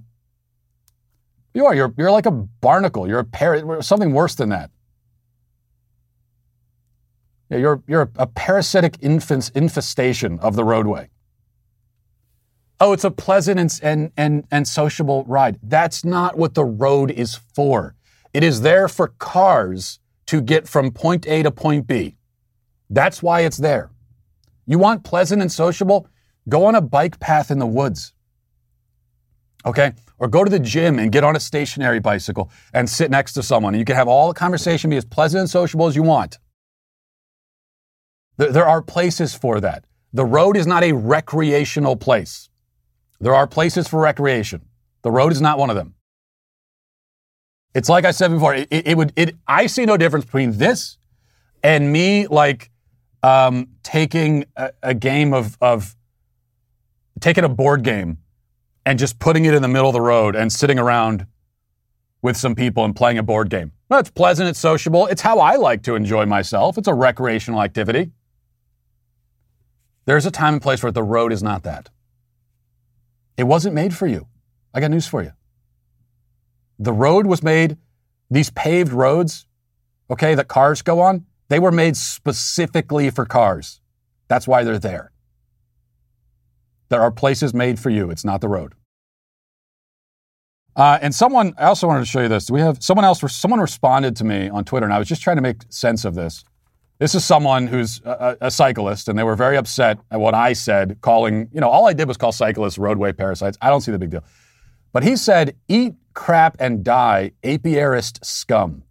You are. You're, you're like a barnacle. You're a parrot, something worse than that. Yeah, you're, you're a parasitic infants, infestation of the roadway. Oh, it's a pleasant and, and, and, and sociable ride. That's not what the road is for. It is there for cars to get from point A to point B. That's why it's there. You want pleasant and sociable? Go on a bike path in the woods. Okay? Or go to the gym and get on a stationary bicycle and sit next to someone. You can have all the conversation be as pleasant and sociable as you want. There, there are places for that. The road is not a recreational place. There are places for recreation. The road is not one of them. It's like I said before. It, it, it would. It. I see no difference between this and me like um, taking a, a game of of taking a board game and just putting it in the middle of the road and sitting around with some people and playing a board game. Well, it's pleasant. It's sociable. It's how I like to enjoy myself. It's a recreational activity. There's a time and place where the road is not that. It wasn't made for you. I got news for you. The road was made, these paved roads, okay, that cars go on, they were made specifically for cars. That's why they're there. There are places made for you. It's not the road. Uh, and someone, I also wanted to show you this. Do we have someone else? Someone responded to me on Twitter, and I was just trying to make sense of this. This is someone who's a, a, cyclist, and they were very upset at what I said, calling, you know, all I did was call cyclists roadway parasites. I don't see the big deal. But he said, eat crap and die, apiarist scum.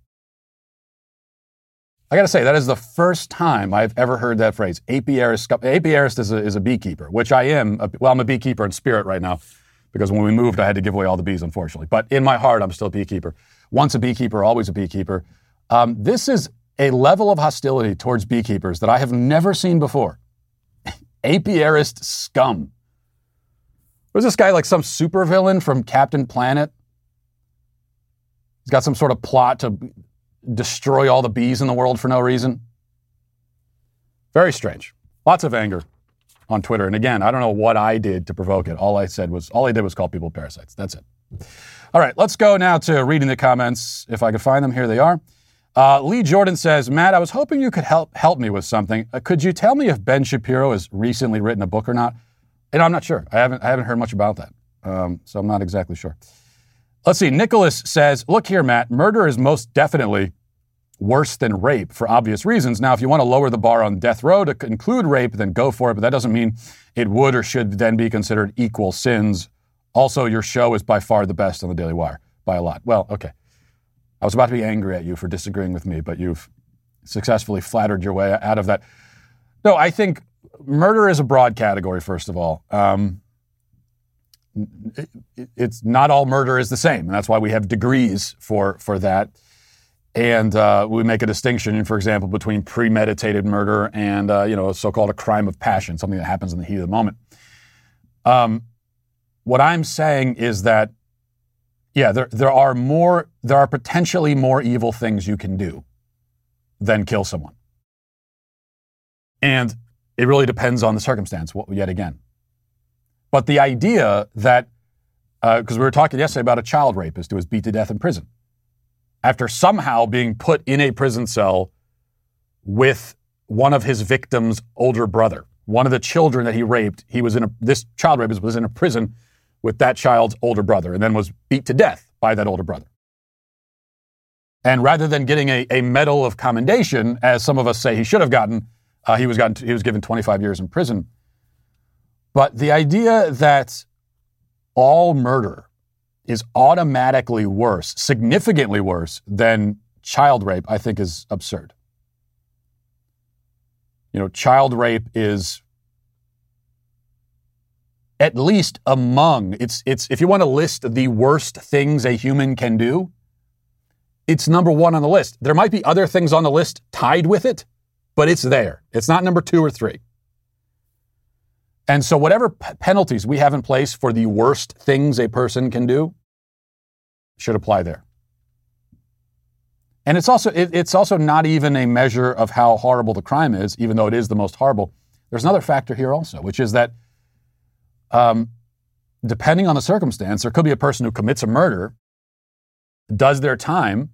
I got to say, that is the first time I've ever heard that phrase. Apiarist. Apiarist is a, is a beekeeper, which I am. A, well, I'm a beekeeper in spirit right now because when we moved, I had to give away all the bees, unfortunately. But in my heart, I'm still a beekeeper. Once a beekeeper, always a beekeeper. Um, this is a level of hostility towards beekeepers that I have never seen before. [LAUGHS] Apiarist scum. Was this guy like some supervillain from Captain Planet? He's got some sort of plot to destroy all the bees in the world for no reason. Very strange. Lots of anger on Twitter. And again, I don't know what I did to provoke it. All I said was, all I did was call people parasites. That's it. All right, let's go now to reading the comments. If I could find them, here they are. Uh, Lee Jordan says, Matt, I was hoping you could help help me with something. Uh, could you tell me if Ben Shapiro has recently written a book or not? And I'm not sure. I haven't I haven't heard much about that, um, so I'm not exactly sure. Let's see. Nicholas says, "Look here, Matt. Murder is most definitely worse than rape for obvious reasons. Now, if you want to lower the bar on death row to include rape, then go for it. But that doesn't mean it would or should then be considered equal sins. Also, your show is by far the best on the Daily Wire by a lot. Well, okay." I was about to be angry at you for disagreeing with me, but you've successfully flattered your way out of that. No, I think murder is a broad category, first of all. Um, it's not all murder is the same, and that's why we have degrees for, for that. And uh, we make a distinction, for example, between premeditated murder and uh, you know, so-called a crime of passion, something that happens in the heat of the moment. Um, what I'm saying is that yeah, there, there are more, there are potentially more evil things you can do than kill someone. And it really depends on the circumstance, yet again. But the idea that, because uh, we were talking yesterday about a child rapist who was beat to death in prison, after somehow being put in a prison cell with one of his victim's older brother, one of the children that he raped, he was in a, this child rapist was in a prison with that child's older brother and then was beat to death by that older brother. And rather than getting a, a medal of commendation, as some of us say he should have gotten, uh, he, was gotten, he was given 25 years in prison. But the idea that all murder is automatically worse, significantly worse than child rape, I think is absurd. You know, child rape is at least among it's it's if you want to list the worst things a human can do, it's number 1 on the list. There might be other things on the list tied with it, but it's there. It's not number 2 or 3. And so whatever p- penalties we have in place for the worst things a person can do should apply there. And it's also it, it's also not even a measure of how horrible the crime is, even though it is the most horrible. There's another factor here also, which is that um, depending on the circumstance, there could be a person who commits a murder, does their time,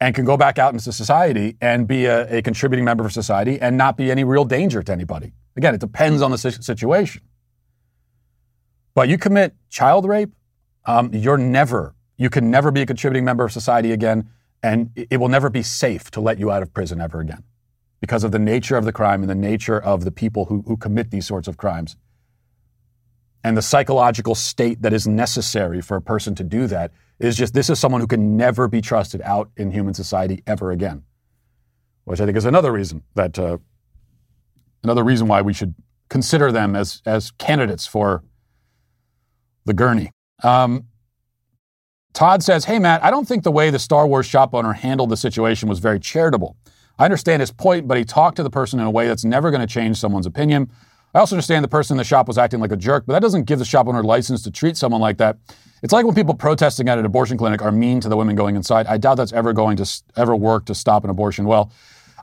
and can go back out into society and be a, a contributing member of society and not be any real danger to anybody. Again, it depends on the situation. But you commit child rape, um, you're never, you can never be a contributing member of society again, and it will never be safe to let you out of prison ever again because of the nature of the crime and the nature of the people who, who commit these sorts of crimes. And the psychological state that is necessary for a person to do that is just this is someone who can never be trusted out in human society ever again, which I think is another reason that uh, another reason why we should consider them as as candidates for the gurney. Um, Todd says, "Hey Matt, I don't think the way the Star Wars shop owner handled the situation was very charitable. I understand his point, but he talked to the person in a way that's never going to change someone's opinion." I also understand the person in the shop was acting like a jerk, but that doesn't give the shop owner license to treat someone like that. It's like when people protesting at an abortion clinic are mean to the women going inside. I doubt that's ever going to ever work to stop an abortion. Well,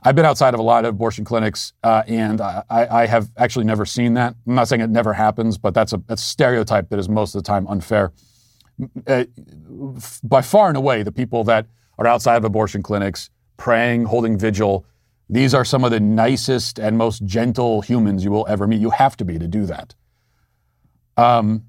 I've been outside of a lot of abortion clinics, uh, and I, I, have actually never seen that. I'm not saying it never happens, but that's a, that's a stereotype that is most of the time unfair. Uh, by far and away, the people that are outside of abortion clinics, praying, holding vigil, these are some of the nicest and most gentle humans you will ever meet. You have to be to do that. Um,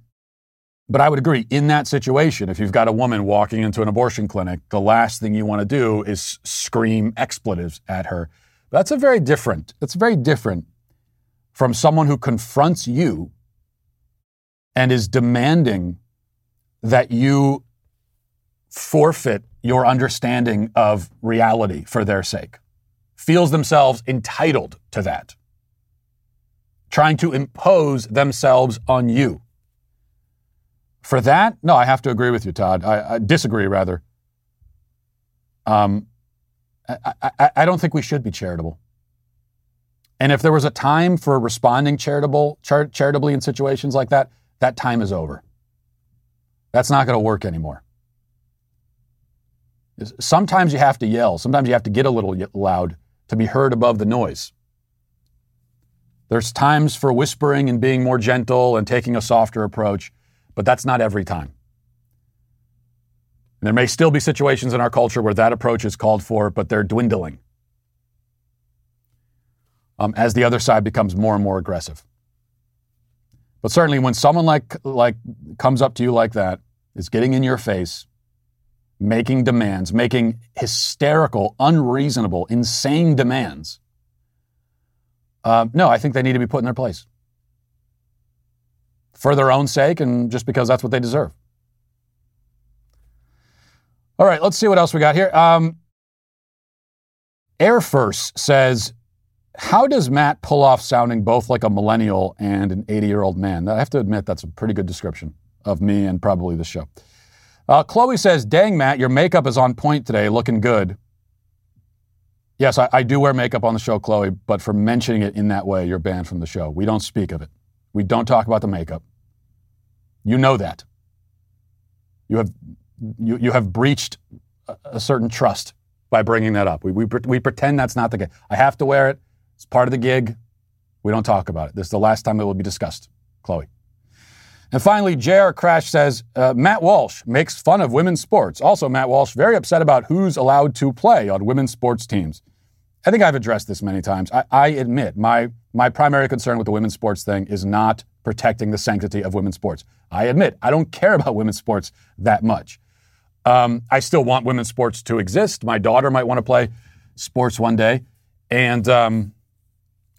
but I would agree, in that situation, if you've got a woman walking into an abortion clinic, the last thing you want to do is scream expletives at her. That's a very different, that's very different from someone who confronts you and is demanding that you forfeit your understanding of reality for their sake, feels themselves entitled to that, trying to impose themselves on you. For that, no, I have to agree with you, Todd. I, I disagree, rather. Um, I, I, I, don't think we should be charitable. And if there was a time for responding charitable, char- charitably in situations like that, that time is over. That's not going to work anymore. Sometimes you have to yell. Sometimes you have to get a little loud to be heard above the noise. There's times for whispering and being more gentle and taking a softer approach but that's not every time. And there may still be situations in our culture where that approach is called for, but they're dwindling um, as the other side becomes more and more aggressive. But certainly, when someone like like comes up to you like that, is getting in your face, making demands, making hysterical, unreasonable, insane demands. Uh, no, I think they need to be put in their place for their own sake and just because that's what they deserve. All right, let's see what else we got here. Um, Air First says, How does Matt pull off sounding both like a millennial and an 80 year old man? I have to admit, that's a pretty good description of me and probably the show. Uh, Chloe says, Dang, Matt, your makeup is on point today, looking good. Yes, I, I do wear makeup on the show, Chloe, but for mentioning it in that way, you're banned from the show. We don't speak of it. We don't talk about the makeup. You know that. You have, you, you have breached a, a certain trust by bringing that up. We, we, we pretend that's not the case. I have to wear it. It's part of the gig. We don't talk about it. This is the last time it will be discussed, Chloe. And finally, JR Crash says uh, Matt Walsh makes fun of women's sports. Also, Matt Walsh very upset about who's allowed to play on women's sports teams. I think I've addressed this many times. I, I admit my my primary concern with the women's sports thing is not protecting the sanctity of women's sports. I admit I don't care about women's sports that much. Um, I still want women's sports to exist. My daughter might want to play sports one day, and um,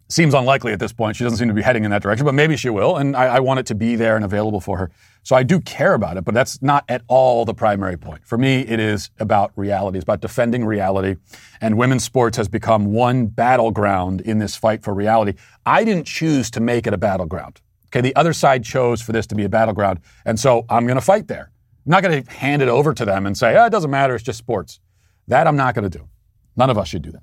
seems unlikely at this point. She doesn't seem to be heading in that direction, but maybe she will, and I, I want it to be there and available for her. So I do care about it, but that's not at all the primary point. For me, it is about reality. It's about defending reality, and women's sports has become one battleground in this fight for reality. I didn't choose to make it a battleground. Okay, the other side chose for this to be a battleground, and so I'm going to fight there. I'm not going to hand it over to them and say, oh, it doesn't matter, it's just sports. That I'm not going to do. None of us should do that.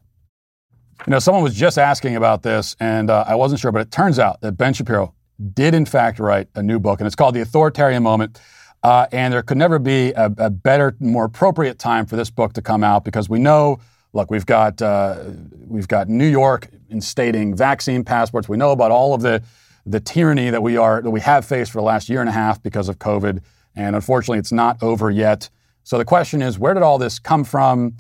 You know, someone was just asking about this, and uh, I wasn't sure, but it turns out that Ben Shapiro did, in fact, write a new book, and it's called The Authoritarian Moment. Uh, and there could never be a, a, better, more appropriate time for this book to come out because we know, look, we've got uh, we've got New York instating vaccine passports. We know about all of the the tyranny that we are that we have faced for the last year and a half because of COVID, and unfortunately, it's not over yet. So the question is, where did all this come from,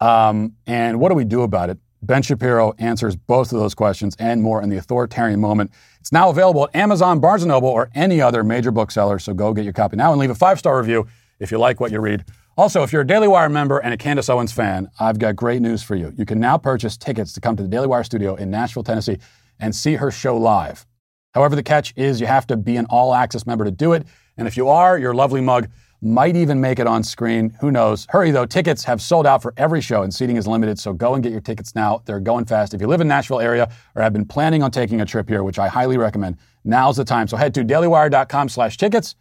um, and what do we do about it? Ben Shapiro answers both of those questions and more in the authoritarian moment. It's now available at Amazon, Barnes & Noble, or any other major bookseller. So go get your copy now and leave a five-star review if you like what you read. Also, if you're a Daily Wire member and a Candace Owens fan, I've got great news for you. You can now purchase tickets to come to the Daily Wire studio in Nashville, Tennessee, and see her show live. However, the catch is you have to be an all access member to do it. And if you are, your lovely mug might even make it on screen. Who knows? Hurry though, tickets have sold out for every show and seating is limited, so go and get your tickets now. They're going fast. If you live in Nashville area or have been planning on taking a trip here, which I highly recommend, now's the time. So head to dailywire.com slash tickets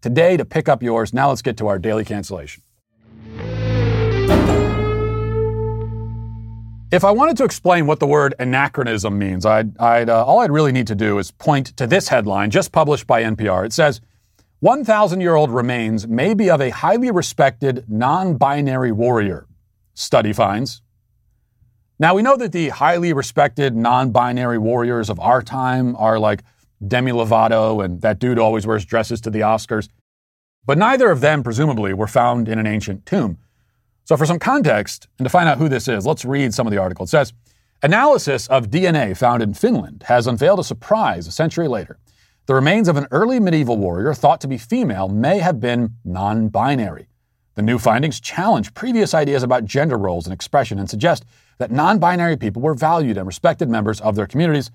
today to pick up yours. Now let's get to our daily cancellation. If I wanted to explain what the word anachronism means, I'd, I'd uh, all I'd really need to do is point to this headline just published by NPR. It says, 1,000 year old remains may be of a highly respected non binary warrior, study finds. Now, we know that the highly respected non binary warriors of our time are like Demi Lovato and that dude always wears dresses to the Oscars, but neither of them, presumably, were found in an ancient tomb. So, for some context and to find out who this is, let's read some of the article. It says Analysis of DNA found in Finland has unveiled a surprise a century later. The remains of an early medieval warrior thought to be female may have been non binary. The new findings challenge previous ideas about gender roles and expression and suggest that non binary people were valued and respected members of their communities,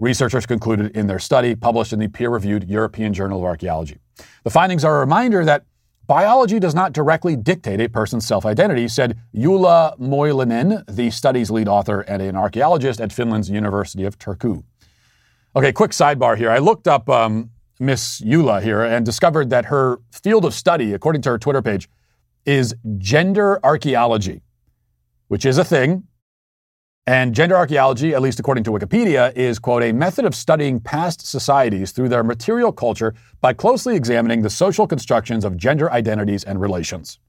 researchers concluded in their study published in the peer reviewed European Journal of Archaeology. The findings are a reminder that biology does not directly dictate a person's self identity, said Ulla Moilanen, the study's lead author and an archaeologist at Finland's University of Turku. Okay, quick sidebar here. I looked up um, Miss Eula here and discovered that her field of study, according to her Twitter page, is gender archaeology, which is a thing. And gender archaeology, at least according to Wikipedia, is, quote, a method of studying past societies through their material culture by closely examining the social constructions of gender identities and relations.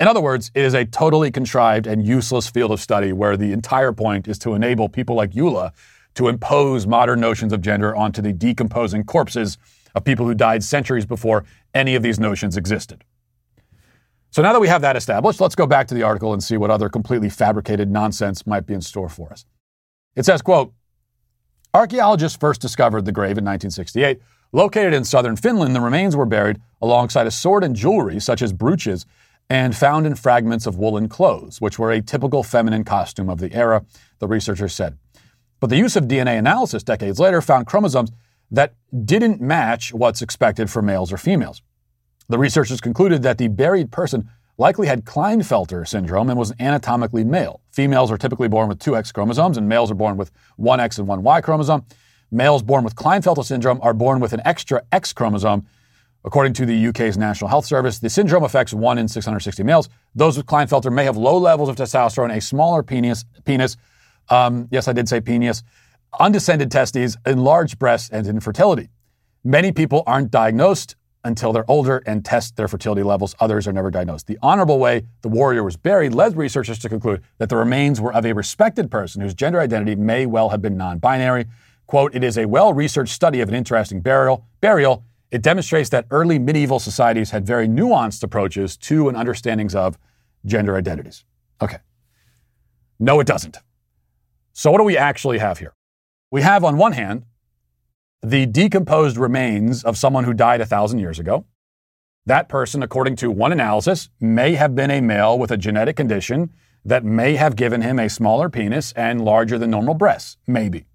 In other words, it is a totally contrived and useless field of study where the entire point is to enable people like Eula to impose modern notions of gender onto the decomposing corpses of people who died centuries before any of these notions existed. So now that we have that established, let's go back to the article and see what other completely fabricated nonsense might be in store for us. It says, quote, Archaeologists first discovered the grave in 1968. Located in southern Finland, the remains were buried alongside a sword and jewelry, such as brooches, and found in fragments of woolen clothes, which were a typical feminine costume of the era, the researchers said. But the use of DNA analysis decades later found chromosomes that didn't match what's expected for males or females. The researchers concluded that the buried person likely had Klinefelter syndrome and was anatomically male. Females are typically born with two X chromosomes, and males are born with one X and one Y chromosome. Males born with Klinefelter syndrome are born with an extra X chromosome. According to the UK's National Health Service, the syndrome affects 1 in 660 males. Those with Klinefelter may have low levels of testosterone, a smaller penis, penis um, yes, I did say penis. Undescended testes, enlarged breasts, and infertility. Many people aren't diagnosed until they're older and test their fertility levels. Others are never diagnosed. The honorable way the warrior was buried led researchers to conclude that the remains were of a respected person whose gender identity may well have been non binary. Quote, it is a well researched study of an interesting burial. burial. It demonstrates that early medieval societies had very nuanced approaches to and understandings of gender identities. Okay. No, it doesn't. So, what do we actually have here? We have, on one hand, the decomposed remains of someone who died a thousand years ago. That person, according to one analysis, may have been a male with a genetic condition that may have given him a smaller penis and larger than normal breasts. Maybe.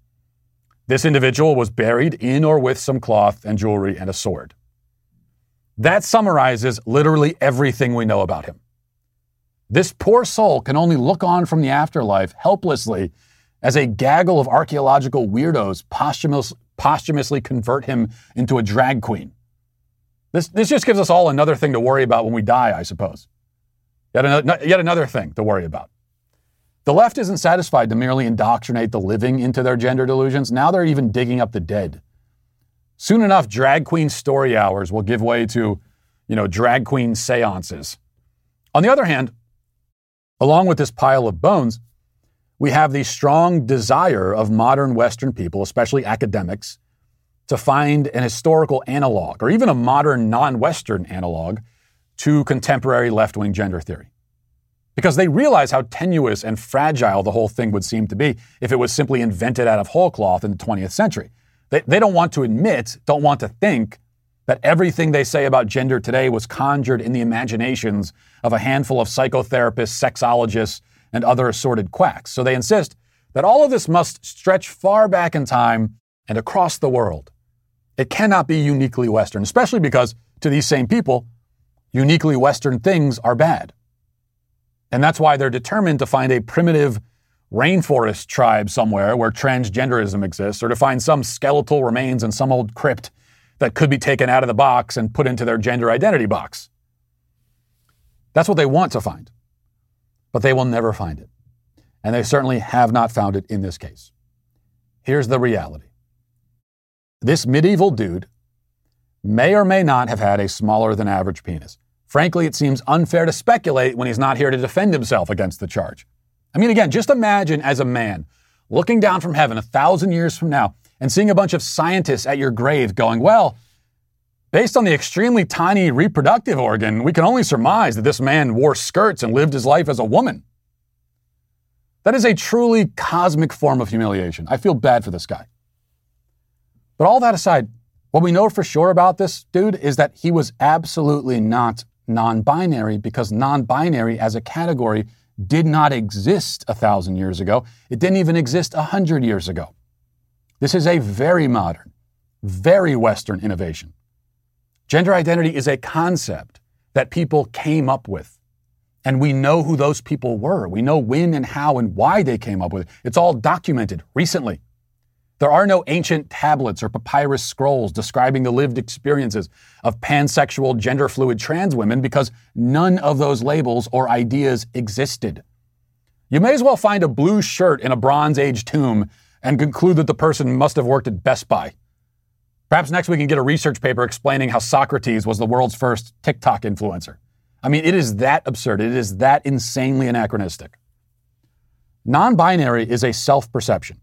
This individual was buried in or with some cloth and jewelry and a sword. That summarizes literally everything we know about him. This poor soul can only look on from the afterlife helplessly as a gaggle of archaeological weirdos posthumous, posthumously convert him into a drag queen. This, this just gives us all another thing to worry about when we die, I suppose. Yet another, yet another thing to worry about. The left isn't satisfied to merely indoctrinate the living into their gender delusions. Now they're even digging up the dead. Soon enough, drag queen story hours will give way to, you know, drag queen seances. On the other hand, along with this pile of bones, we have the strong desire of modern Western people, especially academics, to find an historical analog or even a modern non Western analog to contemporary left wing gender theory. Because they realize how tenuous and fragile the whole thing would seem to be if it was simply invented out of whole cloth in the 20th century. They, they don't want to admit, don't want to think that everything they say about gender today was conjured in the imaginations of a handful of psychotherapists, sexologists, and other assorted quacks. So they insist that all of this must stretch far back in time and across the world. It cannot be uniquely Western, especially because to these same people, uniquely Western things are bad. And that's why they're determined to find a primitive rainforest tribe somewhere where transgenderism exists, or to find some skeletal remains in some old crypt that could be taken out of the box and put into their gender identity box. That's what they want to find. But they will never find it. And they certainly have not found it in this case. Here's the reality this medieval dude may or may not have had a smaller than average penis. Frankly, it seems unfair to speculate when he's not here to defend himself against the charge. I mean, again, just imagine as a man looking down from heaven a thousand years from now and seeing a bunch of scientists at your grave going, well, based on the extremely tiny reproductive organ, we can only surmise that this man wore skirts and lived his life as a woman. That is a truly cosmic form of humiliation. I feel bad for this guy. But all that aside, what we know for sure about this dude is that he was absolutely not non binary because non binary as a category did not exist a thousand years ago. It didn't even exist a hundred years ago. This is a very modern, very Western innovation. Gender identity is a concept that people came up with. And we know who those people were. We know when and how and why they came up with it. It's all documented recently. There are no ancient tablets or papyrus scrolls describing the lived experiences of pansexual, gender fluid trans women because none of those labels or ideas existed. You may as well find a blue shirt in a Bronze Age tomb and conclude that the person must have worked at Best Buy. Perhaps next we can get a research paper explaining how Socrates was the world's first TikTok influencer. I mean, it is that absurd. It is that insanely anachronistic. Non binary is a self perception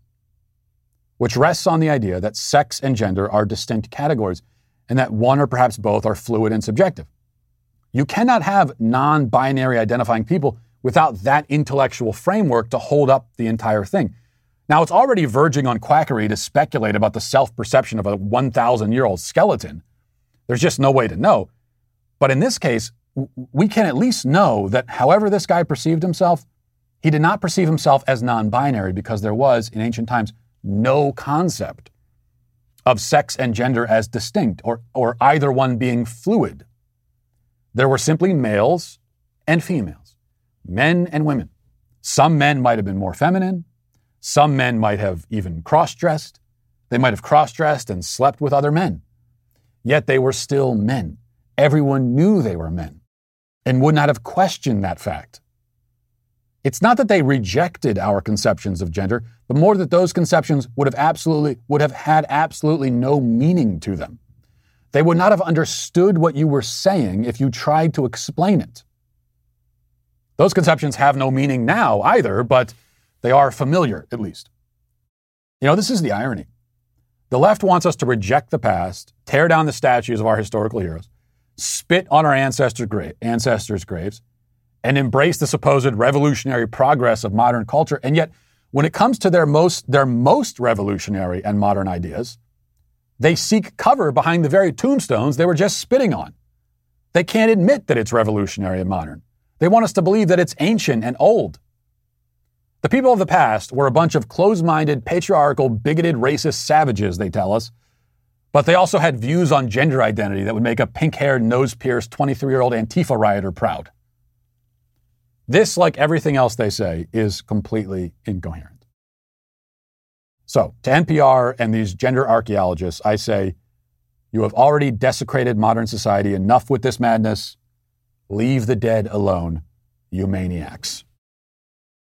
which rests on the idea that sex and gender are distinct categories and that one or perhaps both are fluid and subjective. You cannot have non binary identifying people without that intellectual framework to hold up the entire thing. Now, it's already verging on quackery to speculate about the self perception of a 1,000 year old skeleton. There's just no way to know. But in this case, we can at least know that however this guy perceived himself, he did not perceive himself as non binary because there was, in ancient times, no concept of sex and gender as distinct or, or either one being fluid. There were simply males and females, men and women. Some men might have been more feminine. Some men might have even cross dressed. They might have cross dressed and slept with other men. Yet they were still men. Everyone knew they were men and would not have questioned that fact. It's not that they rejected our conceptions of gender, but more that those conceptions would have absolutely would have had absolutely no meaning to them. They would not have understood what you were saying if you tried to explain it. Those conceptions have no meaning now either, but they are familiar at least. You know, this is the irony. The left wants us to reject the past, tear down the statues of our historical heroes, spit on our ancestors' graves, and embrace the supposed revolutionary progress of modern culture. And yet, when it comes to their most, their most revolutionary and modern ideas, they seek cover behind the very tombstones they were just spitting on. They can't admit that it's revolutionary and modern. They want us to believe that it's ancient and old. The people of the past were a bunch of close minded, patriarchal, bigoted, racist savages, they tell us. But they also had views on gender identity that would make a pink haired, nose pierced 23 year old Antifa rioter proud. This, like everything else they say, is completely incoherent. So, to NPR and these gender archaeologists, I say, you have already desecrated modern society enough with this madness. Leave the dead alone, you maniacs.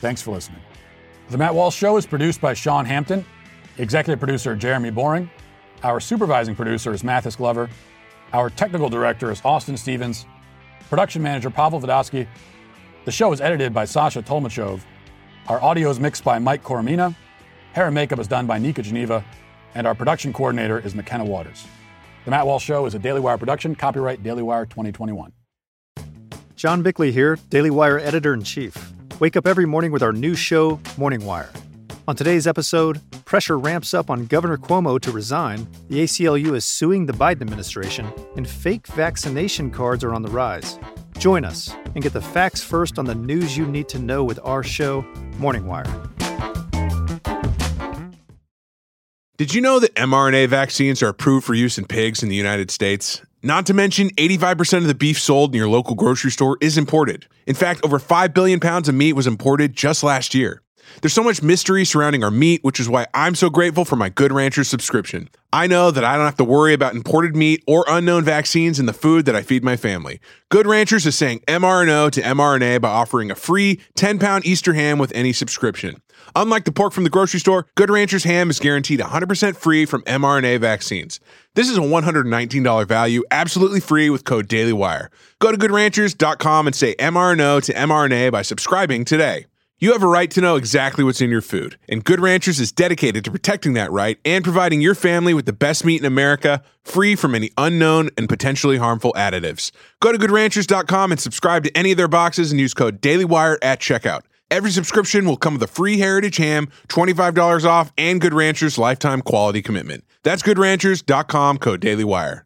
Thanks for listening. The Matt Walsh Show is produced by Sean Hampton, executive producer Jeremy Boring. Our supervising producer is Mathis Glover. Our technical director is Austin Stevens. Production manager Pavel Vodosky. The show is edited by Sasha Tolmachov. Our audio is mixed by Mike Coromina. Hair and makeup is done by Nika Geneva. And our production coordinator is McKenna Waters. The Matt Walsh Show is a Daily Wire production, copyright Daily Wire 2021. John Bickley here, Daily Wire editor in chief. Wake up every morning with our new show, Morning Wire. On today's episode, pressure ramps up on Governor Cuomo to resign, the ACLU is suing the Biden administration, and fake vaccination cards are on the rise. Join us and get the facts first on the news you need to know with our show, Morning Wire. Did you know that mRNA vaccines are approved for use in pigs in the United States? Not to mention, 85% of the beef sold in your local grocery store is imported. In fact, over 5 billion pounds of meat was imported just last year. There's so much mystery surrounding our meat, which is why I'm so grateful for my Good Ranchers subscription. I know that I don't have to worry about imported meat or unknown vaccines in the food that I feed my family. Good Ranchers is saying mRNO to mRNA by offering a free 10 pound Easter ham with any subscription. Unlike the pork from the grocery store, Good Ranchers ham is guaranteed 100% free from mRNA vaccines. This is a $119 value, absolutely free with code DailyWire. Go to goodranchers.com and say mRNO to mRNA by subscribing today. You have a right to know exactly what's in your food, and Good Ranchers is dedicated to protecting that right and providing your family with the best meat in America, free from any unknown and potentially harmful additives. Go to goodranchers.com and subscribe to any of their boxes and use code DailyWire at checkout. Every subscription will come with a free Heritage ham, $25 off, and Good Ranchers lifetime quality commitment. That's goodranchers.com, code DailyWire.